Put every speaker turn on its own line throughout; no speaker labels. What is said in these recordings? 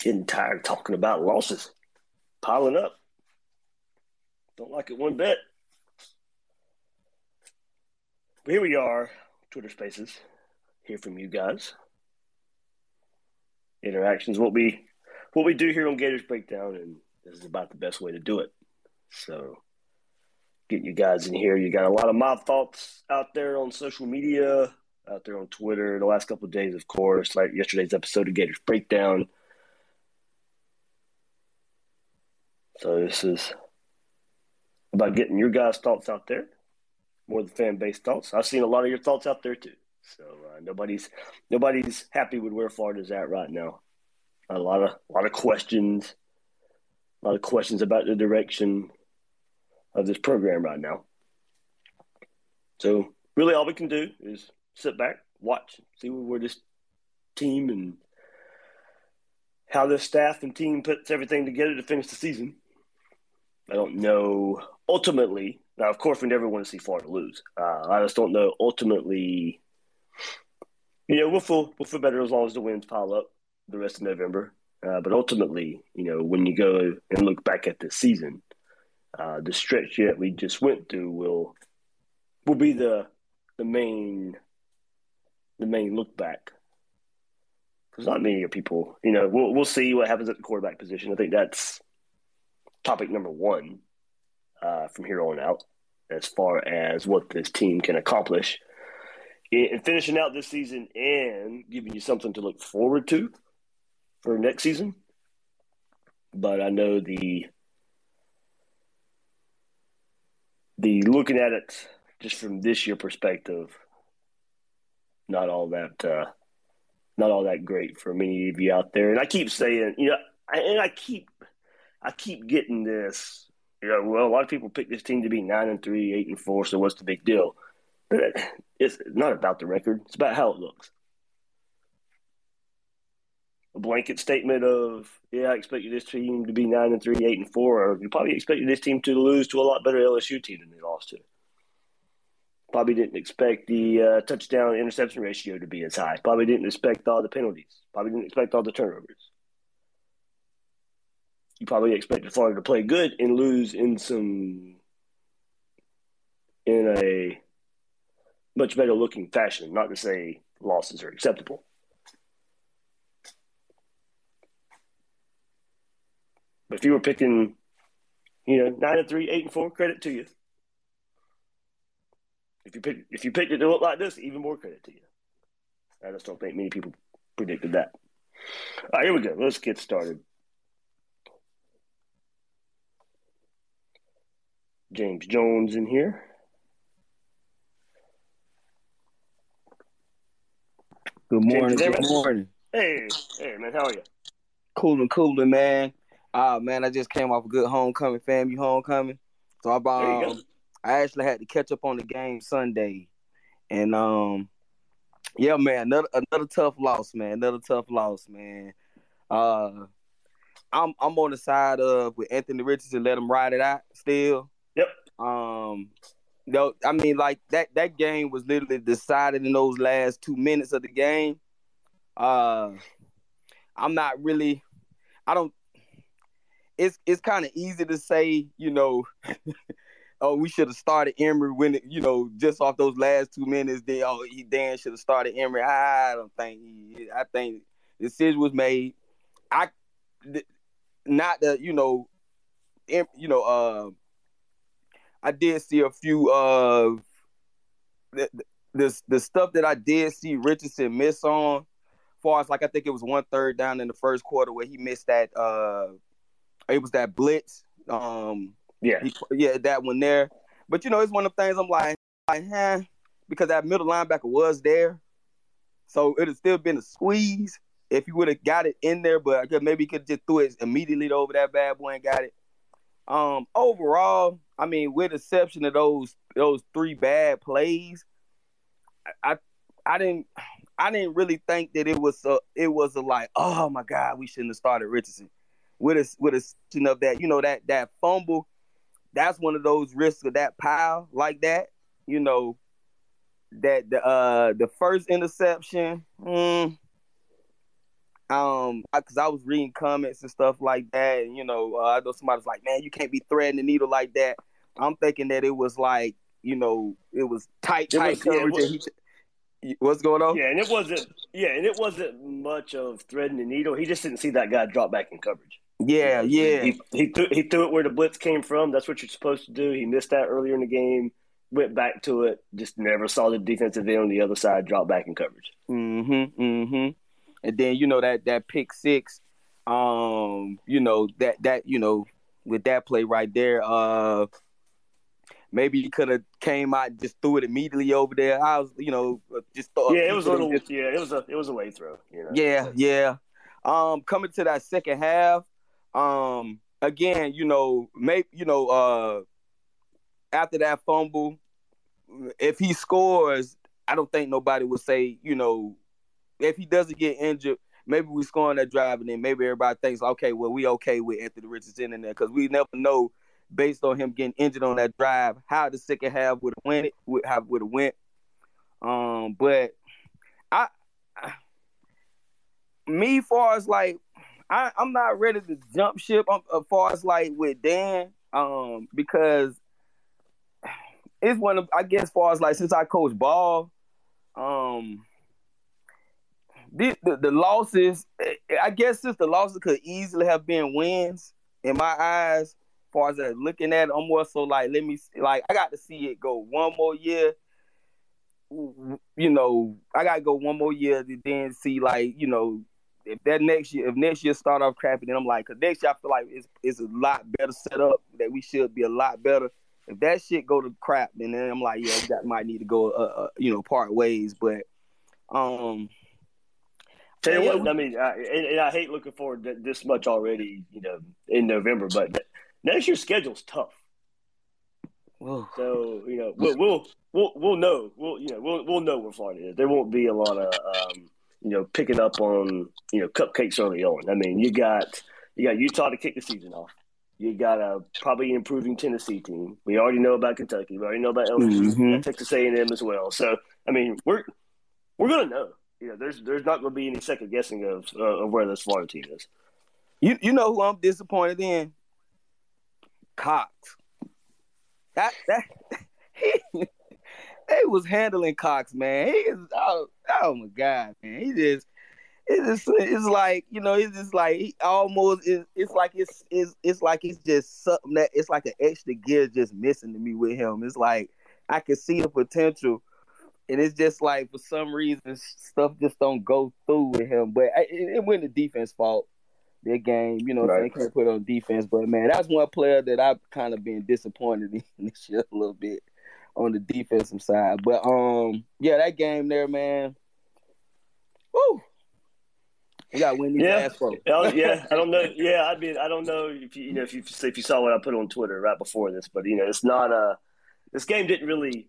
Getting tired talking about losses. Piling up. Don't like it one bit. But here we are, Twitter Spaces. Hear from you guys. Interactions. What we what we do here on Gators Breakdown, and this is about the best way to do it. So get you guys in here. You got a lot of my thoughts out there on social media, out there on Twitter the last couple of days, of course, like yesterday's episode of Gators Breakdown. So this is about getting your guys' thoughts out there, more the fan base thoughts. I've seen a lot of your thoughts out there too. So uh, nobody's nobody's happy with where Florida's at right now. A lot of a lot of questions, a lot of questions about the direction of this program right now. So really, all we can do is sit back, watch, see where this team and how this staff and team puts everything together to finish the season. I don't know ultimately. Now, of course, we never want to see Florida lose. Uh, I just don't know ultimately. You know, we'll feel we'll feel better as long as the wins pile up the rest of November. Uh, but ultimately, you know, when you go and look back at this season, uh, the stretch that we just went through will will be the the main the main look back. Because not many people, you know, we'll we'll see what happens at the quarterback position. I think that's topic number one uh, from here on out, as far as what this team can accomplish in finishing out this season and giving you something to look forward to for next season. But I know the the looking at it just from this year perspective, not all that uh, not all that great for many of you out there. And I keep saying, you know, I, and I keep I keep getting this. You know, well, a lot of people pick this team to be nine and three, eight and four. So what's the big deal? But it's not about the record. It's about how it looks. A blanket statement of, yeah, I expected this team to be nine and three, eight and four, or you probably expected this team to lose to a lot better LSU team than they lost to. Probably didn't expect the uh, touchdown interception ratio to be as high. Probably didn't expect all the penalties. Probably didn't expect all the turnovers you probably expected Florida to play good and lose in some in a much better looking fashion. Not to say losses are acceptable. But if you were picking, you know, nine and three, eight and four, credit to you. If you pick, if you picked it to look like this, even more credit to you. I just don't think many people predicted that. All right, here we go. Let's get started. James Jones in here.
Good morning. Good morning.
Hey, hey, man, how are you?
Cooling, cooling, man. Ah, uh, man, I just came off a good homecoming, family homecoming. So I um, I actually had to catch up on the game Sunday, and um, yeah, man, another another tough loss, man. Another tough loss, man. Uh, I'm I'm on the side of with Anthony Richardson. Let him ride it out still. Um, no, I mean like that that game was literally decided in those last two minutes of the game. Uh, I'm not really. I don't. It's it's kind of easy to say, you know. oh, we should have started Emory when it, you know just off those last two minutes. Then oh, he Dan should have started Emory. I don't think he. I think the decision was made. I not that you know, em, you know, uh, I did see a few uh the, the the stuff that I did see Richardson miss on, far as like I think it was one third down in the first quarter where he missed that uh it was that blitz. Um
yeah,
he, yeah, that one there. But you know, it's one of the things I'm like, like, huh, because that middle linebacker was there. So it'd still been a squeeze if he would have got it in there, but I could, maybe he could just threw it immediately over that bad boy and got it. Um, overall, I mean, with exception of those those three bad plays, I I didn't I didn't really think that it was a it was a like oh my god we shouldn't have started Richardson. With a with a of that you know that that fumble that's one of those risks of that pile like that you know that the uh the first interception mm, um because I, I, was reading comments and stuff like that and you know uh, I know somebody's like man you can't be threading the needle like that. I'm thinking that it was like you know it was tight tight was, coverage yeah, was, he, what's going on?
Yeah and it wasn't yeah and it wasn't much of threading the needle. He just didn't see that guy drop back in coverage.
Yeah yeah.
he, he, threw, he threw it where the blitz came from. That's what you're supposed to do. He missed that earlier in the game went back to it just never saw the defensive end on the other side drop back in coverage.
Mm-hmm mm-hmm and then you know that that pick six, um, you know that that you know with that play right there, uh, maybe he could have came out just threw it immediately over there. I was, you know, just thought.
Yeah, it was a little. Just, yeah, it was a it was a way throw. You know?
Yeah, yeah. Um, coming to that second half, um, again, you know, maybe you know, uh, after that fumble, if he scores, I don't think nobody would say, you know, if he doesn't get injured, maybe we score on that drive, and then maybe everybody thinks, okay, well, we okay with Anthony Richardson in there because we never know based on him getting injured on that drive how the second half would have went would have would have went. Um, but I, I, me, far as like, I, I'm not ready to jump ship. I'm, as far as like with Dan, um, because it's one of I guess, far as like since I coach ball, um the, the, losses, I guess since the losses could easily have been wins in my eyes, far as uh, looking at it, I'm more so like, let me, like, I got to see it go one more year. You know, I got to go one more year to then see, like, you know, if that next year, if next year start off crappy, then I'm like, cause next year I feel like it's, it's a lot better set up that we should be a lot better. If that shit go to crap, then, then I'm like, yeah, that might need to go, uh, uh, you know, part ways. But, um,
Tell you what, I mean, I, and, and, I hate looking forward to this much already, you know, in November, but next year's schedule's tough. Whoa. So you know, we'll, we'll we'll we'll know we'll you know we'll we'll know where Florida is. There won't be a lot of um, you know picking up on you know cupcakes early on. I mean, you got you got Utah to kick the season off. You got a probably improving Tennessee team. We already know about Kentucky. We already know about LSU, mm-hmm. Texas A and M as well. So I mean, we're we're gonna know you know, there's there's not going to be any second guessing of uh, of where this Florida team is.
You you know who I'm disappointed in? Cox. That that he, he was handling Cox, man. He is oh, oh my god, man. He just it's just it's like you know it's just like he almost it's, it's like it's, it's it's like it's just something that it's like an extra gear just missing to me with him. It's like I can see the potential and it's just like for some reason stuff just don't go through with him. But it, it wasn't the defense fault. Their game, you know, right. they can't put on defense. But man, that's one player that I've kind of been disappointed in this year a little bit on the defensive side. But um, yeah, that game there, man. Woo. We got win these
yeah. yeah, I don't know. Yeah, I mean, I don't know if you, you know if you if you saw what I put on Twitter right before this, but you know, it's not a. This game didn't really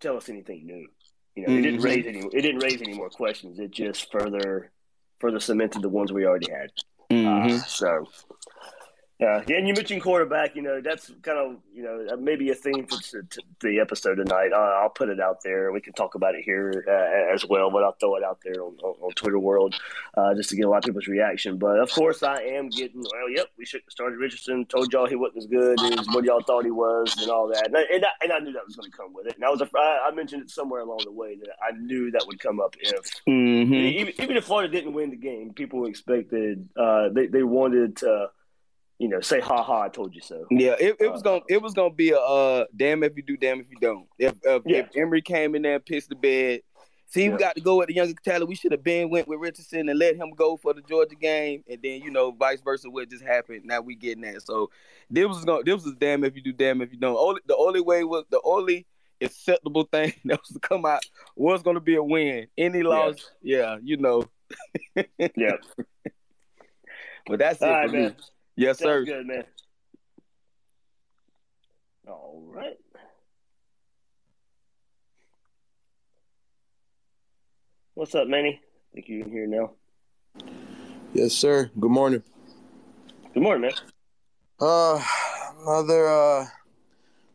tell us anything new. You know, mm-hmm. it didn't mm-hmm. raise any it didn't raise any more questions. It just further further cemented the ones we already had. Mm-hmm. Uh, so Yeah, yeah, and you mentioned quarterback. You know, that's kind of you know maybe a theme for t- t- the episode tonight. Uh, I'll put it out there. We can talk about it here uh, as well, but I'll throw it out there on, on, on Twitter world uh, just to get a lot of people's reaction. But of course, I am getting. Well, yep, we should started Richardson. Told y'all he wasn't as good as what y'all thought he was, and all that. And I, and I, and I knew that was going to come with it. And I was a, I mentioned it somewhere along the way that I knew that would come up if
mm-hmm.
even, even if Florida didn't win the game, people expected uh, they they wanted to you know, say ha ha, I told you so.
Yeah, it, it was uh, gonna it was gonna be a uh, damn if you do, damn if you don't. If if, yeah. if Emory came in there and pissed the bed, see, yeah. we got to go with the younger talent. We should have been went with Richardson and let him go for the Georgia game, and then you know, vice versa, what just happened. Now we getting that. So this was gonna this was damn if you do, damn if you don't. Only the only way was the only acceptable thing that was to come out was gonna be a win. Any loss, yeah, yeah you know.
yeah.
But that's All it right, man. Me. Yes,
Sounds
sir.
Good man. All right. What's up, Manny? I think you can hear now.
Yes, sir. Good morning.
Good morning, man.
Uh, another uh,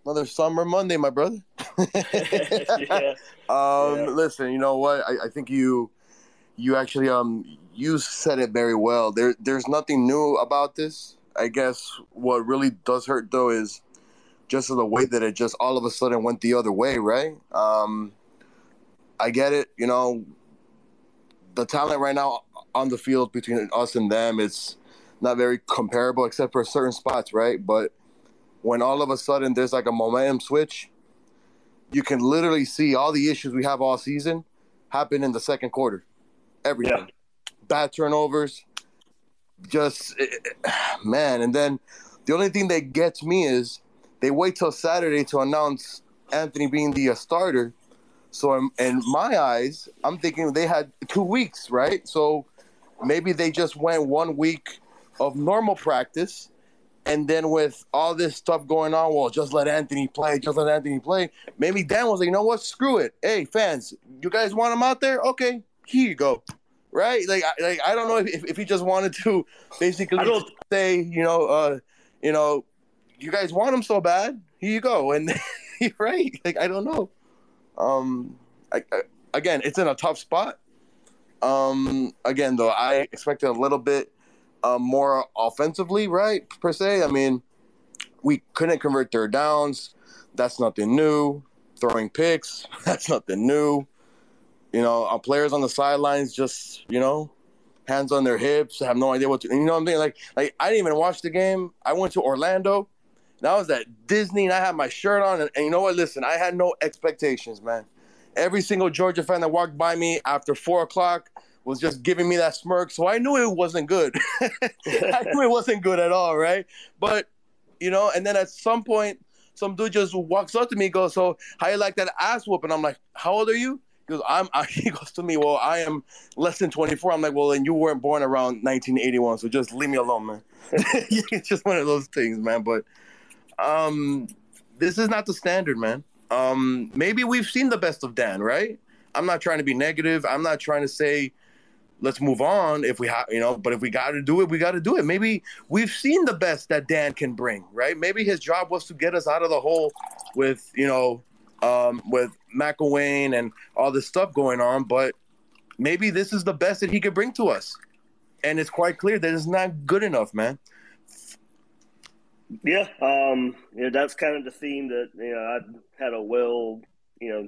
another summer Monday, my brother.
yeah.
Um, yeah. listen, you know what? I, I think you you actually um you said it very well. There there's nothing new about this. I guess what really does hurt though is just the way that it just all of a sudden went the other way, right? Um I get it, you know, the talent right now on the field between us and them it's not very comparable except for certain spots, right? But when all of a sudden there's like a momentum switch, you can literally see all the issues we have all season happen in the second quarter everything. Yeah. Bad turnovers, just eh, eh, man. And then the only thing that gets me is they wait till Saturday to announce Anthony being the uh, starter. So in, in my eyes, I'm thinking they had two weeks, right? So maybe they just went one week of normal practice and then with all this stuff going on, well, just let Anthony play, just let Anthony play. Maybe Dan was like, you know what? Screw it. Hey, fans, you guys want him out there? Okay, here you go. Right? Like, I, like I don't know if, if he just wanted to basically say, you know, uh, you know, you guys want him so bad. Here you go. And right? Like, I don't know. Um, I, I, again, it's in a tough spot. Um, again, though, I expected a little bit uh, more offensively, right? Per se. I mean, we couldn't convert third downs. That's nothing new. Throwing picks. That's nothing new. You know, our players on the sidelines just, you know, hands on their hips, have no idea what to. You know what I'm saying? Like, like I didn't even watch the game. I went to Orlando. And I was at Disney, and I had my shirt on. And, and you know what? Listen, I had no expectations, man. Every single Georgia fan that walked by me after four o'clock was just giving me that smirk. So I knew it wasn't good. I knew it wasn't good at all, right? But you know, and then at some point, some dude just walks up to me, goes, "So how you like that ass whoop?" And I'm like, "How old are you?" He goes, I'm, I, he goes to me, well, I am less than 24. I'm like, well, then you weren't born around 1981, so just leave me alone, man. it's just one of those things, man. But um, this is not the standard, man. Um, maybe we've seen the best of Dan, right? I'm not trying to be negative. I'm not trying to say let's move on if we have, you know, but if we got to do it, we got to do it. Maybe we've seen the best that Dan can bring, right? Maybe his job was to get us out of the hole with, you know, um, with McElwain and all this stuff going on, but maybe this is the best that he could bring to us. And it's quite clear that it's not good enough, man.
Yeah, um, you know, that's kind of the theme that you know I had a well, you know,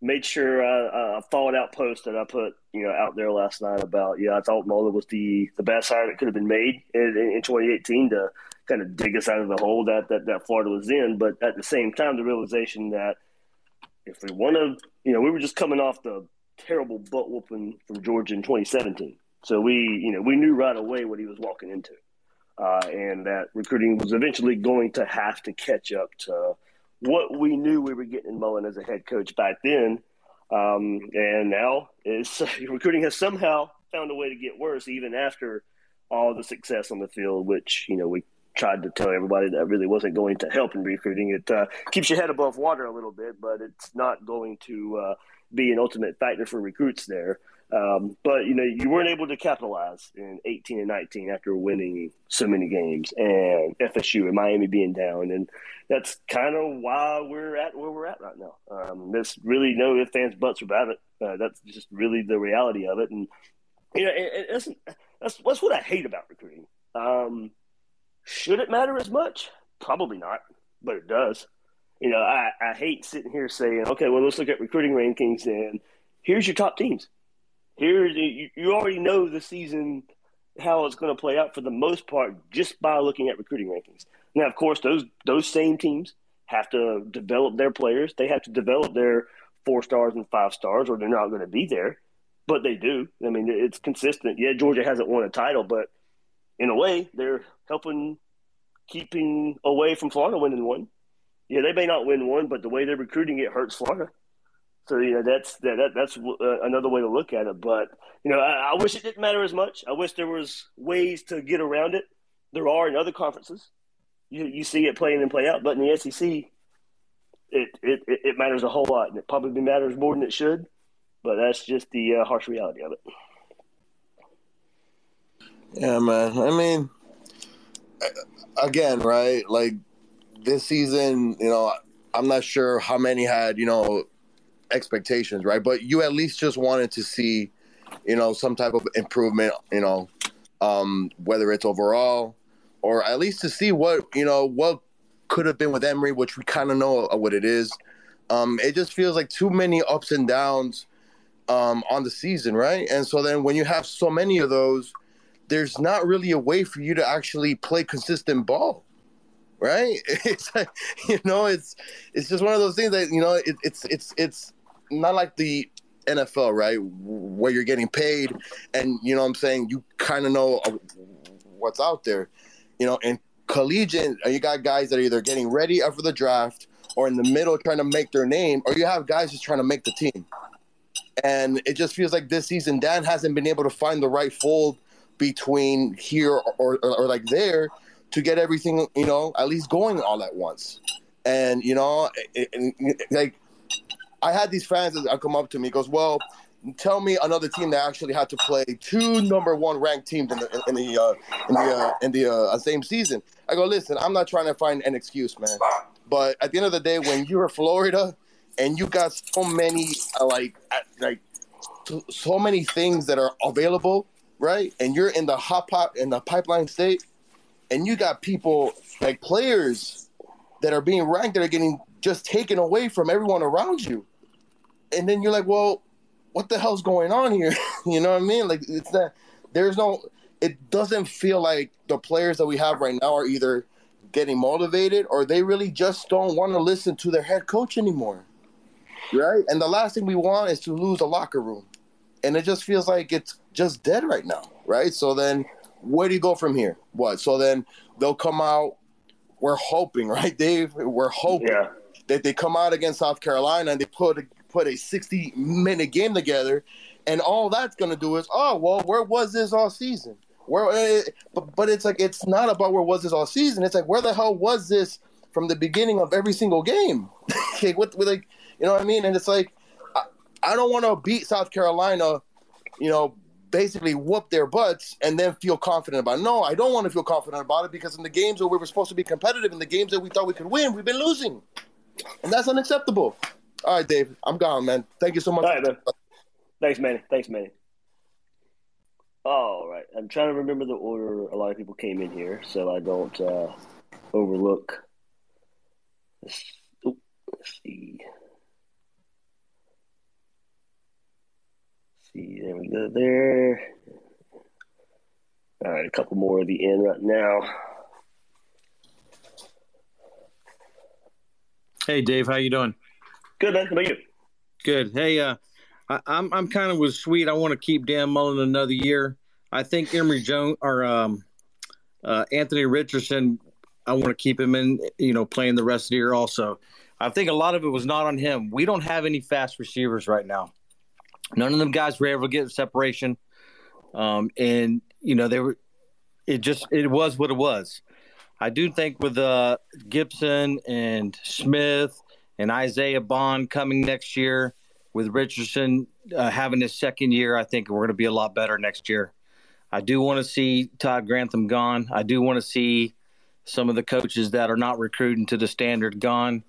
made sure I, I thought out post that I put you know out there last night about yeah I thought Mullen was the the best hire that could have been made in, in 2018 to kind of dig us out of the hole that, that that Florida was in, but at the same time the realization that if we want to, you know, we were just coming off the terrible butt whooping from Georgia in 2017. So we, you know, we knew right away what he was walking into, uh, and that recruiting was eventually going to have to catch up to what we knew we were getting in Mullen as a head coach back then. Um, and now is recruiting has somehow found a way to get worse, even after all the success on the field, which you know we tried to tell everybody that really wasn't going to help in recruiting. It uh, keeps your head above water a little bit, but it's not going to uh, be an ultimate factor for recruits there. Um, but you know, you weren't able to capitalize in 18 and 19 after winning so many games, and FSU and Miami being down, and that's kind of why we're at where we're at right now. Um, there's really no ifs, ands, buts about it. Uh, that's just really the reality of it, and you know, it, it that's that's what I hate about recruiting. Um, should it matter as much? Probably not, but it does. You know, I, I hate sitting here saying, okay, well, let's look at recruiting rankings and here's your top teams here you, you already know the season how it's going to play out for the most part just by looking at recruiting rankings. Now, of course, those those same teams have to develop their players. They have to develop their four stars and five stars, or they're not going to be there. But they do. I mean, it's consistent. Yeah, Georgia hasn't won a title, but in a way, they're helping keeping away from Florida winning one. Yeah, they may not win one, but the way they're recruiting it hurts Florida. So you know that's that, that that's uh, another way to look at it. But you know, I, I, wish it didn't matter as much. I wish there was ways to get around it. There are in other conferences. You you see it playing and play out, but in the SEC, it it it matters a whole lot, and it probably matters more than it should. But that's just the uh, harsh reality of it.
Yeah, man. I mean, again, right? Like this season, you know, I'm not sure how many had you know expectations, right? But you at least just wanted to see, you know, some type of improvement, you know, um, whether it's overall or at least to see what, you know, what could have been with Emory, which we kind of know what it is. Um, it just feels like too many ups and downs um, on the season, right? And so then when you have so many of those, there's not really a way for you to actually play consistent ball right it's like you know it's it's just one of those things that you know it, it's it's it's not like the NFL, right, where you're getting paid, and you know I'm saying you kind of know what's out there, you know. And collegiate, you got guys that are either getting ready for the draft or in the middle trying to make their name, or you have guys just trying to make the team. And it just feels like this season Dan hasn't been able to find the right fold between here or, or, or like there to get everything, you know, at least going all at once. And you know, it, it, like I had these fans that come up to me, goes, "Well, tell me another team that actually had to play two number one ranked teams in the in the uh, in the uh, in the uh, same season." I go, "Listen, I'm not trying to find an excuse, man, but at the end of the day, when you're Florida and you got so many uh, like like so many things that are available, right? And you're in the hot pot in the pipeline state, and you got people like players that are being ranked that are getting just taken away from everyone around you. And then you're like, well, what the hell's going on here? you know what I mean? Like it's that there's no it doesn't feel like the players that we have right now are either getting motivated or they really just don't want to listen to their head coach anymore. Right? And the last thing we want is to lose a locker room. And it just feels like it's just dead right now, right? So then where do you go from here? What? So then they'll come out we're hoping, right, Dave? We're hoping yeah that they come out against South Carolina and they put a, put a 60 minute game together, and all that's going to do is, oh well, where was this all season? Where, uh, but but it's like it's not about where was this all season. It's like where the hell was this from the beginning of every single game? like what with like you know what I mean? And it's like I, don't want to beat South Carolina, you know, basically whoop their butts and then feel confident about it. No, I don't want to feel confident about it because in the games where we were supposed to be competitive, in the games that we thought we could win, we've been losing and that's unacceptable. All right, Dave, I'm gone, man. Thank you so much.
All right, man. Thanks, man. Thanks, man. All right, I'm trying to remember the order a lot of people came in here, so I don't uh, overlook. Let's, ooh, let's see. See, there we go. There. All right, a couple more at the end right now.
Hey, Dave, how you doing?
Good, man. How about you?
Good. Hey, uh, I, am I'm, I'm kind of with Sweet. I want to keep Dan Mullen another year. I think Emory Jones or um, uh, Anthony Richardson. I want to keep him in, you know, playing the rest of the year. Also, I think a lot of it was not on him. We don't have any fast receivers right now. None of them guys were able to get separation, um, and you know they were. It just it was what it was. I do think with uh, Gibson and Smith and Isaiah Bond coming next year, with Richardson uh, having his second year, I think we're going to be a lot better next year. I do want to see Todd Grantham gone. I do want to see some of the coaches that are not recruiting to the standard gone.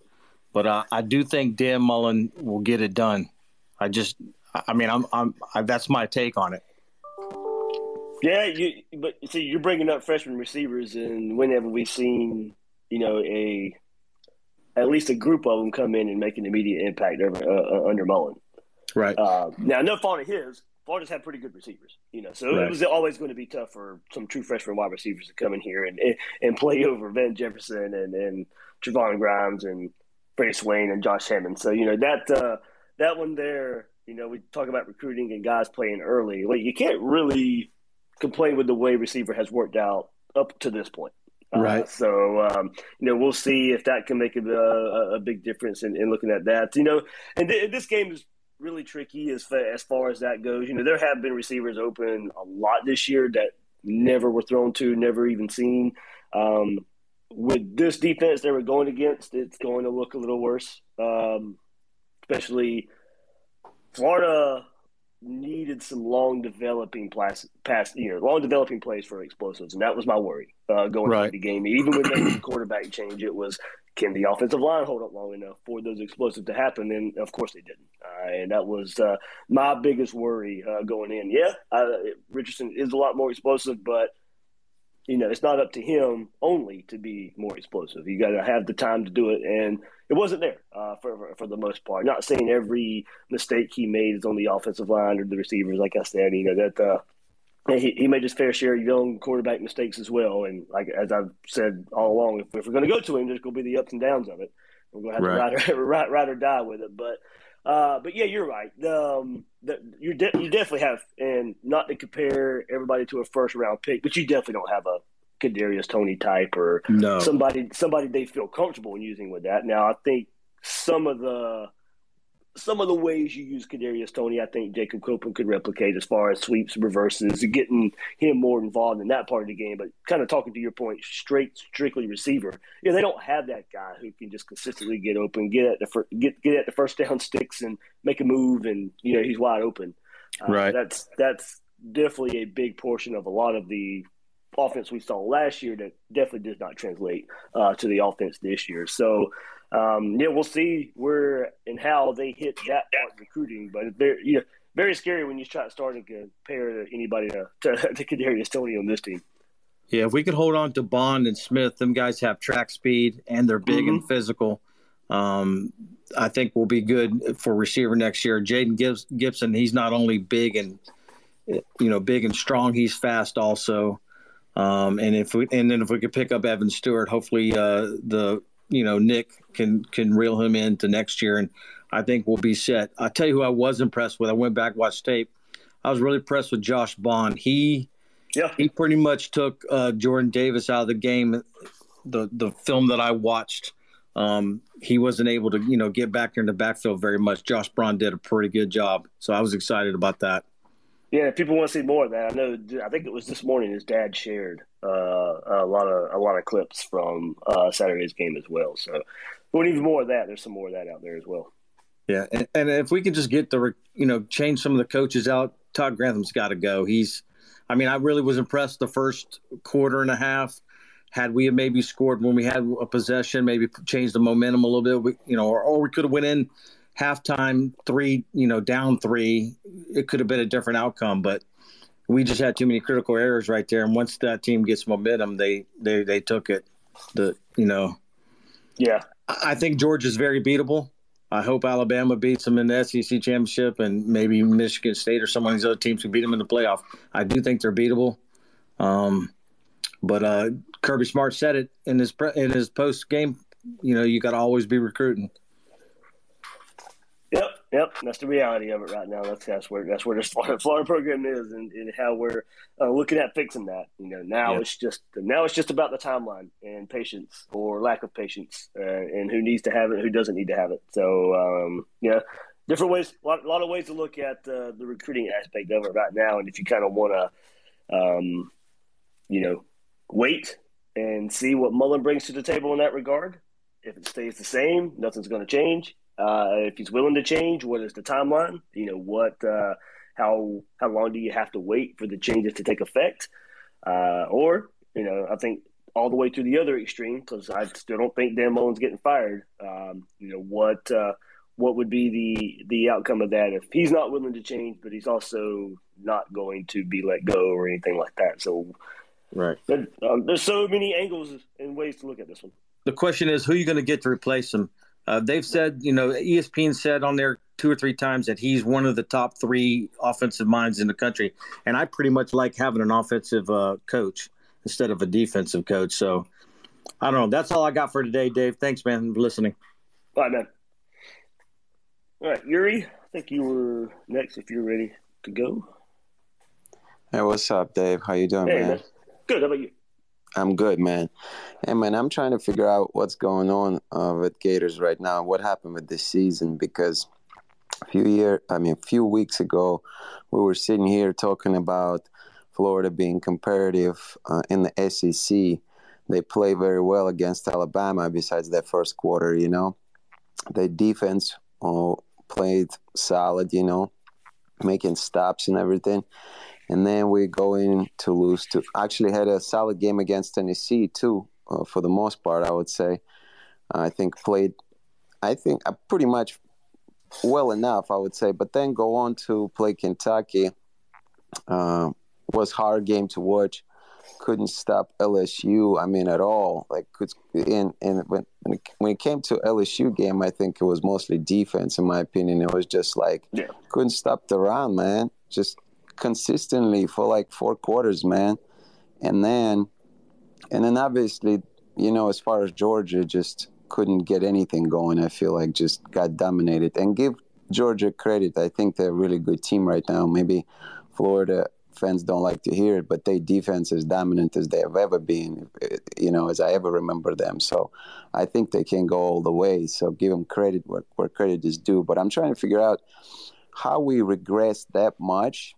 But uh, I do think Dan Mullen will get it done. I just, I mean, I'm, I'm, I, that's my take on it.
Yeah, you, but see, you're bringing up freshman receivers, and whenever we've seen, you know, a at least a group of them come in and make an immediate impact over, uh, uh under Mullen.
Right.
Uh, now, no fault of his. Florida's had pretty good receivers, you know, so right. it was always going to be tough for some true freshman wide receivers to come in here and and play over Van Jefferson and and Trevon Grimes and Freddie Swain and Josh Hammond. So you know that uh, that one there, you know, we talk about recruiting and guys playing early. Well, you can't really complain with the way receiver has worked out up to this point.
Uh, right. Uh,
so, um, you know, we'll see if that can make a, a, a big difference in, in, looking at that. You know, and th- this game is really tricky as far, as far as that goes. You know, there have been receivers open a lot this year that never were thrown to, never even seen. Um, with this defense they were going against, it's going to look a little worse. Um, especially Florida needed some long developing pass, pass you know, long developing plays for explosives, and that was my worry uh, going right. into the game. Even with the quarterback change, it was can the offensive line hold up long enough for those explosives to happen? And of course they didn't, uh, and that was uh, my biggest worry uh, going in. Yeah, Richardson is a lot more explosive, but you know, it's not up to him only to be more explosive. You got to have the time to do it, and it wasn't there uh, for for the most part. Not saying every mistake he made is on the offensive line or the receivers. Like I said, you know that uh, he, he made his fair share of young quarterback mistakes as well. And like as I've said all along, if, if we're going to go to him, there's going to be the ups and downs of it. We're going to have right. to ride or, ride, ride or die with it. But uh, but yeah, you're right. Um, the, you de- you definitely have, and not to compare everybody to a first round pick, but you definitely don't have a Kadarius Toney type or
no.
somebody somebody they feel comfortable in using with that. Now, I think some of the some of the ways you use Kadarius Toney, I think Jacob Copeland could replicate as far as sweeps, reverses, getting him more involved in that part of the game. But kind of talking to your point, straight, strictly receiver, yeah, they don't have that guy who can just consistently get open, get at the fir- get get at the first down sticks and make a move, and you know he's wide open.
Uh, right.
That's that's definitely a big portion of a lot of the offense we saw last year that definitely does not translate uh, to the offense this year. So um, yeah, we'll see where and how they hit that part of recruiting. But very, you know, very scary when you try to compare anybody to, to, to Kadarius Toney on this team.
Yeah, if we could hold on to Bond and Smith, them guys have track speed and they're big mm-hmm. and physical. Um, I think we'll be good for receiver next year. Jayden Gibson, he's not only big and you know big and strong, he's fast also. Um, and if we and then if we could pick up Evan Stewart, hopefully uh, the you know Nick can can reel him into next year, and I think we'll be set. I'll tell you who I was impressed with. I went back watched tape. I was really impressed with Josh Braun. He
yeah
he pretty much took uh, Jordan Davis out of the game. The the film that I watched, um, he wasn't able to you know get back there in the backfield very much. Josh Braun did a pretty good job, so I was excited about that.
Yeah, people want to see more of that. I know. I think it was this morning. His dad shared uh, a lot of a lot of clips from uh, Saturday's game as well. So, we even more of that. There's some more of that out there as well.
Yeah, and, and if we could just get the you know change some of the coaches out, Todd Grantham's got to go. He's, I mean, I really was impressed the first quarter and a half. Had we maybe scored when we had a possession, maybe changed the momentum a little bit, we, you know, or, or we could have went in halftime three, you know, down three, it could have been a different outcome. But we just had too many critical errors right there. And once that team gets momentum, they they they took it. The you know,
yeah.
I think Georgia's very beatable. I hope Alabama beats them in the SEC championship, and maybe Michigan State or some of these other teams can beat them in the playoff. I do think they're beatable. Um, but uh, Kirby Smart said it in his pre- in his post game. You know, you got to always be recruiting.
Yep. That's the reality of it right now. That's that's where that's where this Florida, Florida program is, and, and how we're uh, looking at fixing that. You know, now yep. it's just now it's just about the timeline and patience or lack of patience, uh, and who needs to have it, who doesn't need to have it. So, um, yeah, different ways, a lot, lot of ways to look at uh, the recruiting aspect of it right now. And if you kind of want to, um, you know, wait and see what Mullen brings to the table in that regard. If it stays the same, nothing's going to change Uh, if he's willing to change, what is the timeline? You know, what, uh, how how long do you have to wait for the changes to take effect? Uh, or you know, I think all the way to the other extreme because I still don't think Dan Mullen's getting fired. Um, you know what uh, what would be the the outcome of that if he's not willing to change, but he's also not going to be let go or anything like that. So,
right,
there, um, there's so many angles and ways to look at this one.
The question is, who are you going to get to replace him? Uh, they've said, you know, ESPN said on there two or three times that he's one of the top three offensive minds in the country, and I pretty much like having an offensive uh, coach instead of a defensive coach. So I don't know. That's all I got for today, Dave. Thanks, man, for listening.
Bye, man. All right, Yuri, I think you were next if you're ready to go.
Hey, what's up, Dave? How you doing,
hey,
man?
man? Good. How about you?
I'm good, man. Hey, man, I'm trying to figure out what's going on uh, with Gators right now. What happened with this season? Because a few year, I mean, a few weeks ago, we were sitting here talking about Florida being comparative uh, in the SEC. They play very well against Alabama. Besides that first quarter, you know, their defense uh, played solid. You know, making stops and everything. And then we go in to lose to actually had a solid game against Tennessee too, uh, for the most part. I would say, I think played, I think uh, pretty much well enough. I would say, but then go on to play Kentucky. Uh, was hard game to watch. Couldn't stop LSU. I mean, at all. Like, could and and when when it, when it came to LSU game, I think it was mostly defense. In my opinion, it was just like
yeah.
couldn't stop the run, man. Just consistently for like four quarters, man. And then, and then obviously, you know, as far as Georgia, just couldn't get anything going. I feel like just got dominated. And give Georgia credit. I think they're a really good team right now. Maybe Florida fans don't like to hear it, but their defense is dominant as they have ever been, you know, as I ever remember them. So I think they can go all the way. So give them credit where, where credit is due. But I'm trying to figure out how we regress that much,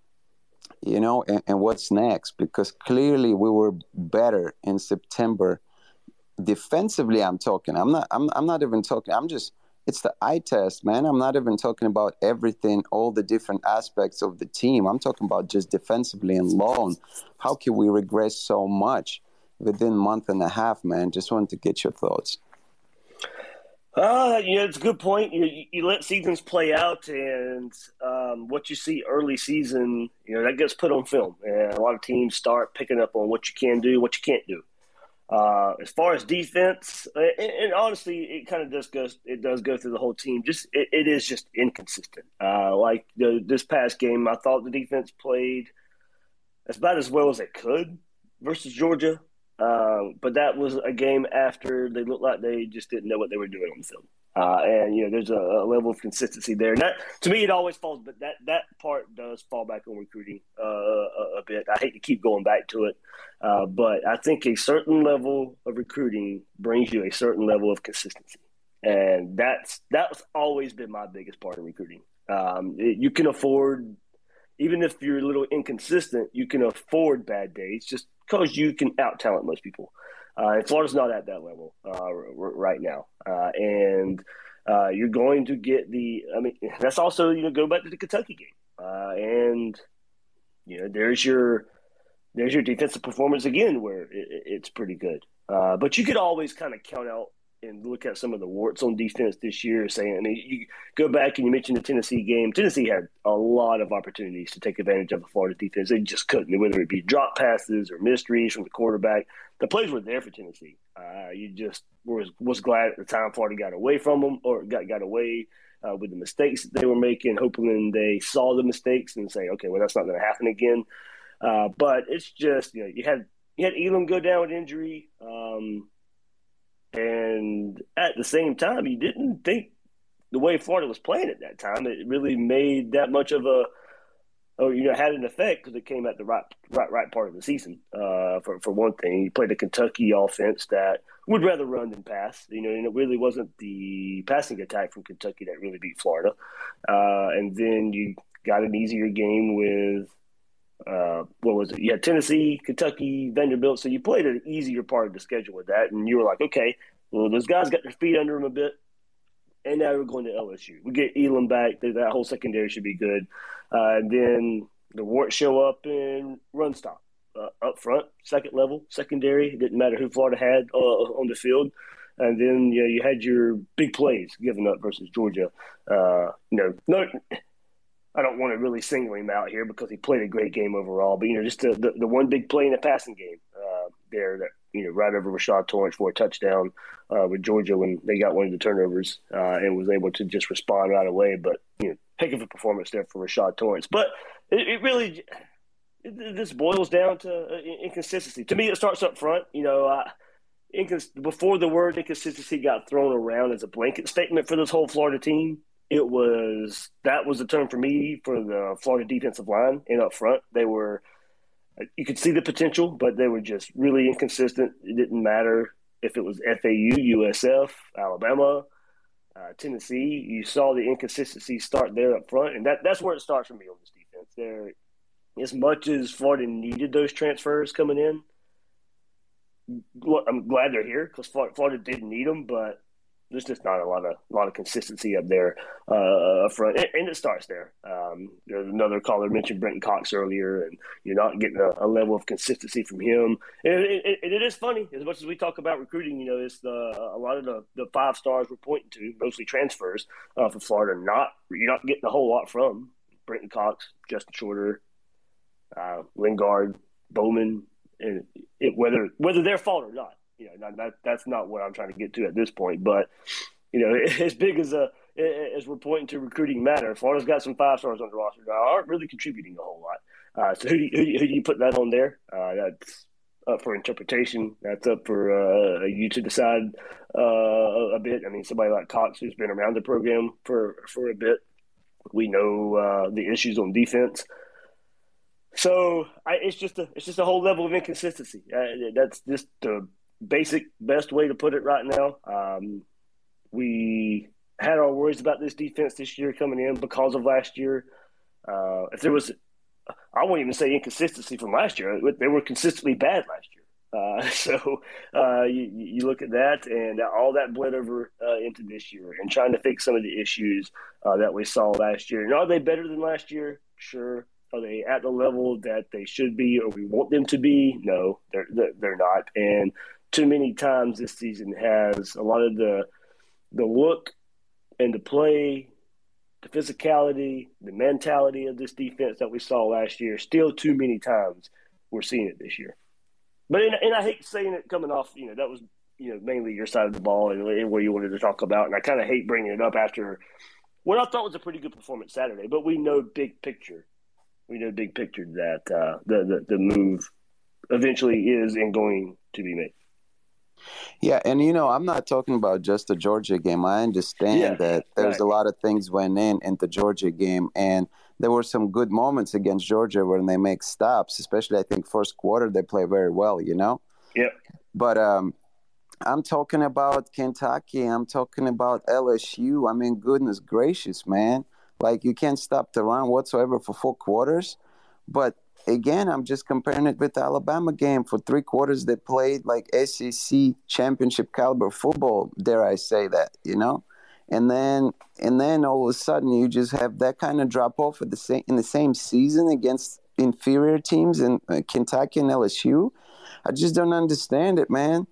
you know, and, and what's next, because clearly we were better in September. Defensively, I'm talking. I'm not. I'm. I'm not even talking. I'm just it's the eye test, man. I'm not even talking about everything, all the different aspects of the team. I'm talking about just defensively and alone. How can we regress so much within month and a half, man? Just wanted to get your thoughts.
Uh, know, it's a good point. You, you let seasons play out, and um, what you see early season, you know, that gets put on film. And a lot of teams start picking up on what you can do, what you can't do. Uh, as far as defense, and, and honestly, it kind of. It does go through the whole team. Just it, it is just inconsistent. Uh, like the, this past game, I thought the defense played as about as well as it could versus Georgia. Uh, but that was a game after they looked like they just didn't know what they were doing on the field. Uh, and you know, there's a, a, level of consistency there. And that, to me, it always falls, but that that part does fall back on recruiting uh, a, a, bit. I hate to keep going back to it, uh, but I think a certain level of recruiting brings you a certain level of consistency, and that's that's always been my biggest part of recruiting. Um, it, you can afford, even if you're a little inconsistent, you can afford bad days just because you can out talent most people. Uh, and Florida's not at that level uh, right now, uh, and uh, you're going to get the. I mean, that's also you know go back to the Kentucky game, uh, and you know there's your there's your defensive performance again where it, it's pretty good. Uh, but you could always kind of count out and look at some of the warts on defense this year, saying, you go back and you mentioned the Tennessee game. Tennessee had a lot of opportunities to take advantage of the Florida defense. They just couldn't, whether it be drop passes or mysteries from the quarterback. The plays were there for Tennessee. Uh, you just was was glad at the time Florida got away from them or got got away uh, with the mistakes that they were making, hoping they saw the mistakes and say, okay, well, that's not going to happen again. Uh, but it's just you know you had you had Elam go down with injury. Um, and at the same time, you didn't think the way Florida was playing at that time, it really made that much of a, or you know, had an effect because it came at the right, right, right part of the season. Uh, for for one thing, you played a Kentucky offense that would rather run than pass. You know, and it really wasn't the passing attack from Kentucky that really beat Florida. Uh, and then you got an easier game with uh, what was it? Yeah, Tennessee, Kentucky, Vanderbilt. So you played an easier part of the schedule with that, and you were like, okay, well, those guys got their feet under them a bit. and now we're going to LSU. We get Elam back. That whole secondary should be good. Uh, and then the Wart show up and run stop uh, up front, second level, secondary. It didn't matter who Florida had uh, on the field. And then you know, you had your big plays given up versus Georgia. Uh, you know, no, I don't want to really single him out here because he played a great game overall. But you know, just the the, the one big play in the passing game uh, there that you know right over Rashad Torrence for a touchdown uh, with Georgia when they got one of the turnovers uh, and was able to just respond right away. But you know, heck of a performance there for Rashad Torrence, But it, it really it, this boils down to uh, inconsistency. To me, it starts up front. You know. Uh, incons- before the word inconsistency got thrown around as a blanket statement for this whole Florida team, it was that was the term for me for the Florida defensive line and up front. They were you could see the potential, but they were just really inconsistent. It didn't matter if it was FAU, USF, Alabama, uh, Tennessee. You saw the inconsistency start there up front, and that that's where it starts for me on this defense. There, as much as Florida needed those transfers coming in, I'm glad they're here because Florida didn't need them, but there's just not a lot of lot of consistency up there uh, up front, and, and, it starts there. Um, another caller mentioned Brenton Cox earlier, and you're not getting a, a level of consistency from him. And it, it, it is funny as much as we talk about recruiting. You know, it's the a lot of the, the five stars we're pointing to, mostly transfers uh, for Florida. Not you're not getting a whole lot from Brenton Cox, Justin Shorter, uh, Lingard, Bowman, and it, whether whether their fault or not you know, that that's not what I'm trying to get to at this point. But you know, as big as a as we're pointing to recruiting matter, Florida's got some five stars on the roster that aren't really contributing a whole lot. Uh, so who do, you, who do, you, who do you put that on there? Uh, that's up for interpretation. That's up for uh, you to decide uh, a bit. I mean, somebody like Cox, who's been around the program for for a bit, we know uh, the issues on defense. So I, it's just a it's just a whole level of inconsistency. Uh, that's just the basic best way to put it right now. Um, we had our worries about this defense this year coming in because of last year. Uh, if there was, I won't even say inconsistency from last year. They were consistently bad last year. Uh, so uh, you, you, look at that, and all that bled over uh, into this year, and trying to fix some of the issues uh, that we saw last year. And are they better than last year? Sure. Are they at the level that they should be, or we want them to be? No, they're they're not. And too many times this season has a lot of the the look and the play, the physicality, the mentality of this defense that we saw last year. Still, too many times we're seeing it this year. But and, and I hate saying it coming off. You know that was you know mainly your side of the ball and, what you wanted to talk about, and I kind of hate bringing it up after what I thought was a pretty good performance Saturday. But we know big picture. We know big picture that uh, the, the the move eventually is and going to be made.
Yeah, and you know, I'm not talking about just the Georgia game. I understand yeah, that there's right. a lot of things went in in the Georgia game, and there were some good moments against Georgia when they make stops. Especially, I think first quarter they play very well. You know.
Yeah.
But um, I'm talking about Kentucky. I'm talking about LSU. I mean, goodness gracious, man! Like you can't stop the run whatsoever for four quarters, but again, I'm just comparing it with the Alabama game. For three quarters, they played like SEC championship caliber football. Dare I say that? You know, and then and then all of a sudden you just have that kind of drop off at the same in the same season against inferior teams in uh, Kentucky and LSU. I just don't understand it, man.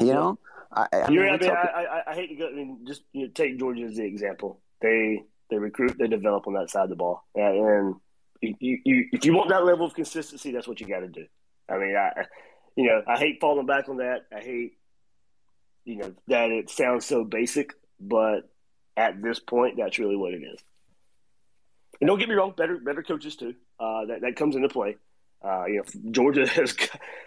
You know,
I, I, mean, I, mean, I, I, hate to go. I mean, just you know, take Georgia as the example. They they recruit, they develop on that side of the ball, and, and you, you, if you want that level of consistency, that's what you got to do. I mean, I, you know, I hate falling back on that. I hate, you know, that it sounds so basic, but at this point, that's really what it is. And don't get me wrong, better better coaches too. Uh, that that comes into play. Uh, you know, Georgia has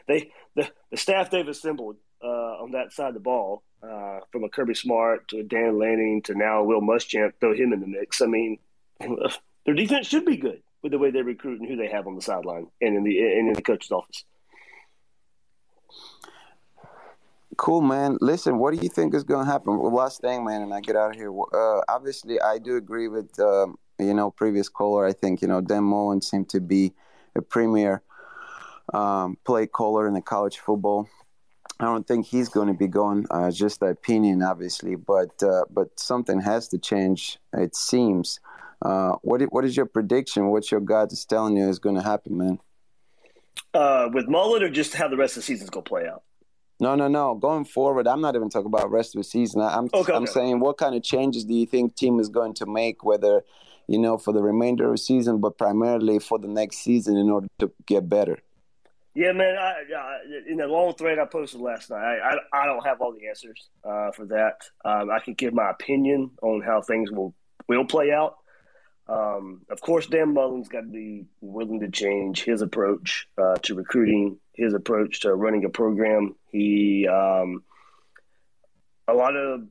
they the, the staff they've assembled uh, on that side of the ball, uh, from a Kirby Smart to a Dan Lanning to now Will Muschamp, throw him in the mix. I mean, their defense should be good with the way they recruit and who they have on the sideline and in the and in the coach's office.
Cool, man. Listen, what do you think is going to happen? Well, last thing, man, and I get out of here. Uh, obviously, I do agree with um, you know previous caller. I think you know Dan Mullen seemed to be a premier um, play caller in the college football. I don't think he's going to be gone. Uh, just the opinion, obviously, but uh, but something has to change. It seems. Uh, what what is your prediction? What your God is telling you is going to happen, man?
Uh, with Mullen, or just how the rest of the season's going to play out?
No, no, no. Going forward, I'm not even talking about rest of the season. I'm okay, I'm okay. saying what kind of changes do you think team is going to make, whether you know for the remainder of the season, but primarily for the next season in order to get better.
Yeah, man. I, I, in the long thread I posted last night, I, I, I don't have all the answers uh, for that. Um, I can give my opinion on how things will will play out. Um, of course, Dan Mullen's got to be willing to change his approach uh, to recruiting, his approach to running a program. He um, a lot of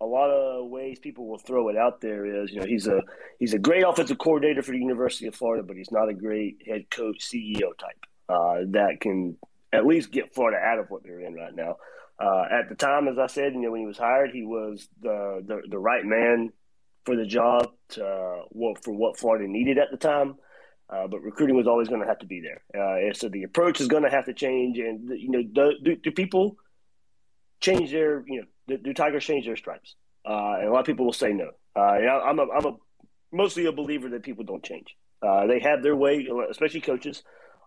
a lot of ways people will throw it out there is, you know, he's a he's a great offensive coordinator for the University of Florida, but he's not a great head coach CEO type uh, that can at least get Florida out of what they're in right now. Uh, at the time, as I said, you know, when he was hired, he was the the, the right man for the job to, uh, well, for what Florida needed at the time. Uh, but recruiting was always going to have to be there, uh, and so the approach is going to have to change. And you know, do, do, do people change their you know do, do Tigers change their stripes? Uh, and a lot of people will say no. Uh, I'm a, I'm a mostly a believer that people don't change. Uh, they have their way, especially coaches.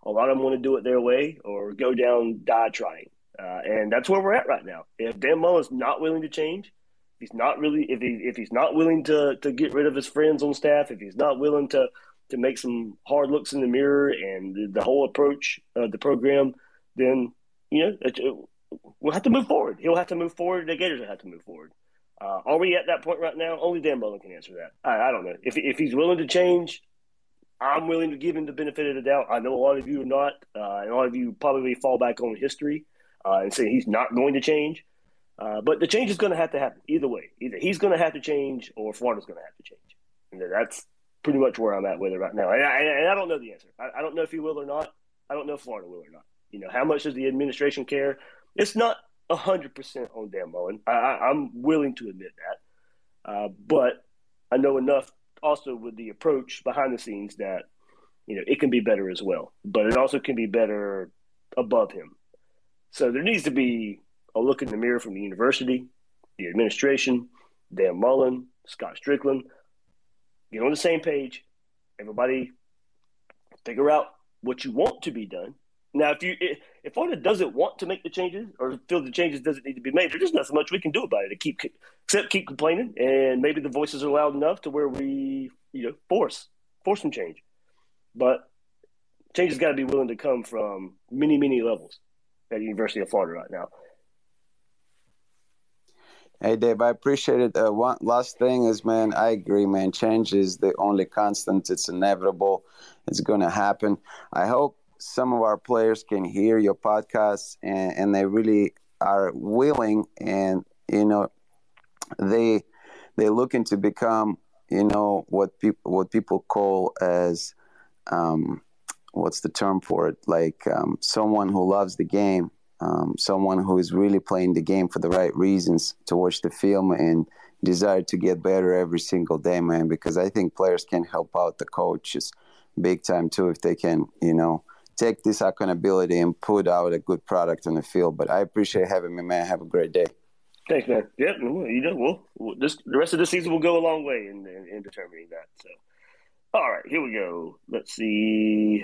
A lot of them want to do it their way or go down die trying. Uh, and that's where we're at right now. If Dan Mullen's not willing to change, he's not really, if he if he's not willing to to get rid of his friends on staff, if he's not willing to to make some hard looks in the mirror and the, the whole approach of the program, then you know it, it, we'll have to move forward. He'll have to move forward. The Gators will have to move forward. Uh, are we at that point right now? Only Dan Mullen can answer that. I, I, don't know. If, if he's willing to change, I'm willing to give him the benefit of the doubt. I know a lot of you are not, uh, and a lot of you probably fall back on history uh, and say he's not going to change. Uh, but the change is going to have to happen either way. Either he's going to have to change or Florida's going to have to change. And that's pretty much where I'm at with it right now. And I, and I don't know the answer. I, I don't know if he will or not. I don't know if Florida will or not. You know, how much does the administration care? It's not hundred percent on Dan Mullen. I, am willing to admit that, uh, but I know enough also with the approach behind the scenes that you know it can be better as well. But it also can be better above him. So there needs to be a look in the mirror from the university, the administration, Dan Mullen, Scott Stricklin. Get on the same page. Everybody figure out what you want to be done now, if you if Florida doesn't want to make the changes or feel the changes doesn't need to be made, there's just not so much we can do about it. To keep except keep complaining, and maybe the voices are loud enough to where we you know force force some change. But change has got to be willing to come from many many levels at the University of Florida right now.
Hey Dave, I appreciate it. Uh, one last thing is, man, I agree, man. Change is the only constant. It's inevitable. It's going to happen. I hope some of our players can hear your podcast and, and they really are willing and you know they they're looking to become you know what people what people call as um, what's the term for it like um, someone who loves the game um, someone who is really playing the game for the right reasons to watch the film and desire to get better every single day man because i think players can help out the coaches big time too if they can you know take this accountability and put out a good product on the field. But I appreciate having me, man. Have a great day.
Thanks, man. Yeah, you know, we'll, this the rest of the season will go a long way in, in, in determining that. So, all right, here we go. Let's see.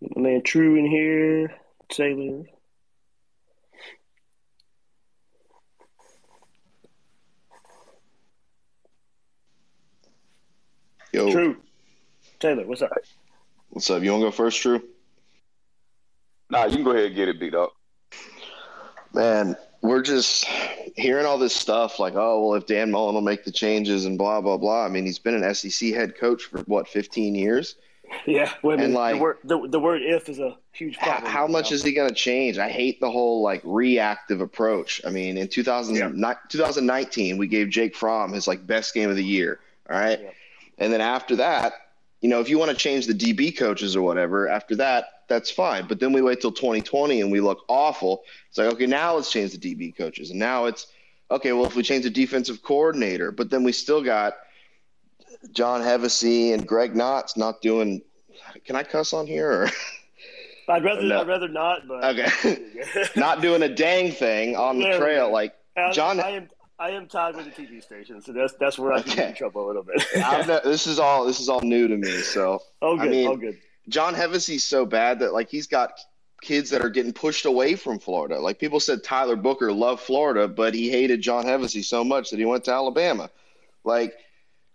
My man True in here. Taylor.
Yo.
True. Taylor, what's up?
What's up? You want to go first, True?
Nah, you can go ahead and get it beat up.
Man, we're just hearing all this stuff like, oh, well, if Dan Mullen will make the changes and blah, blah, blah. I mean, he's been an SEC head coach for what, 15 years?
Yeah, well, and like the word, the, the, word "if" is a huge problem.
How, how much is he going to change? I hate the whole like reactive approach. I mean, in 2000, yeah. 2019, we gave Jake Fromm his like best game of the year. All right, yeah. And then after that, you know, if you want to change the DB coaches or whatever, after that, that's fine. But then we wait till 2020 and we look awful. It's like, okay, now let's change the DB coaches. And now it's, okay, well, if we change the defensive coordinator, but then we still got John Hevesy and Greg Knox not doing can I cuss on here? Or?
I'd rather
No.
I'd rather not, but
Okay. Not doing a dang thing on the trail. Like
I,
John-
I am I am tied with the TV station, so that's that's where I can get
Okay.
in trouble a little bit.
I've no, this is all this is all new to me. So
oh
I mean-
oh good.
John Hevesy's so bad that like he's got kids that are getting pushed away from Florida. Like people said Tyler Booker loved Florida, but he hated John Hevesy so much that he went to Alabama. Like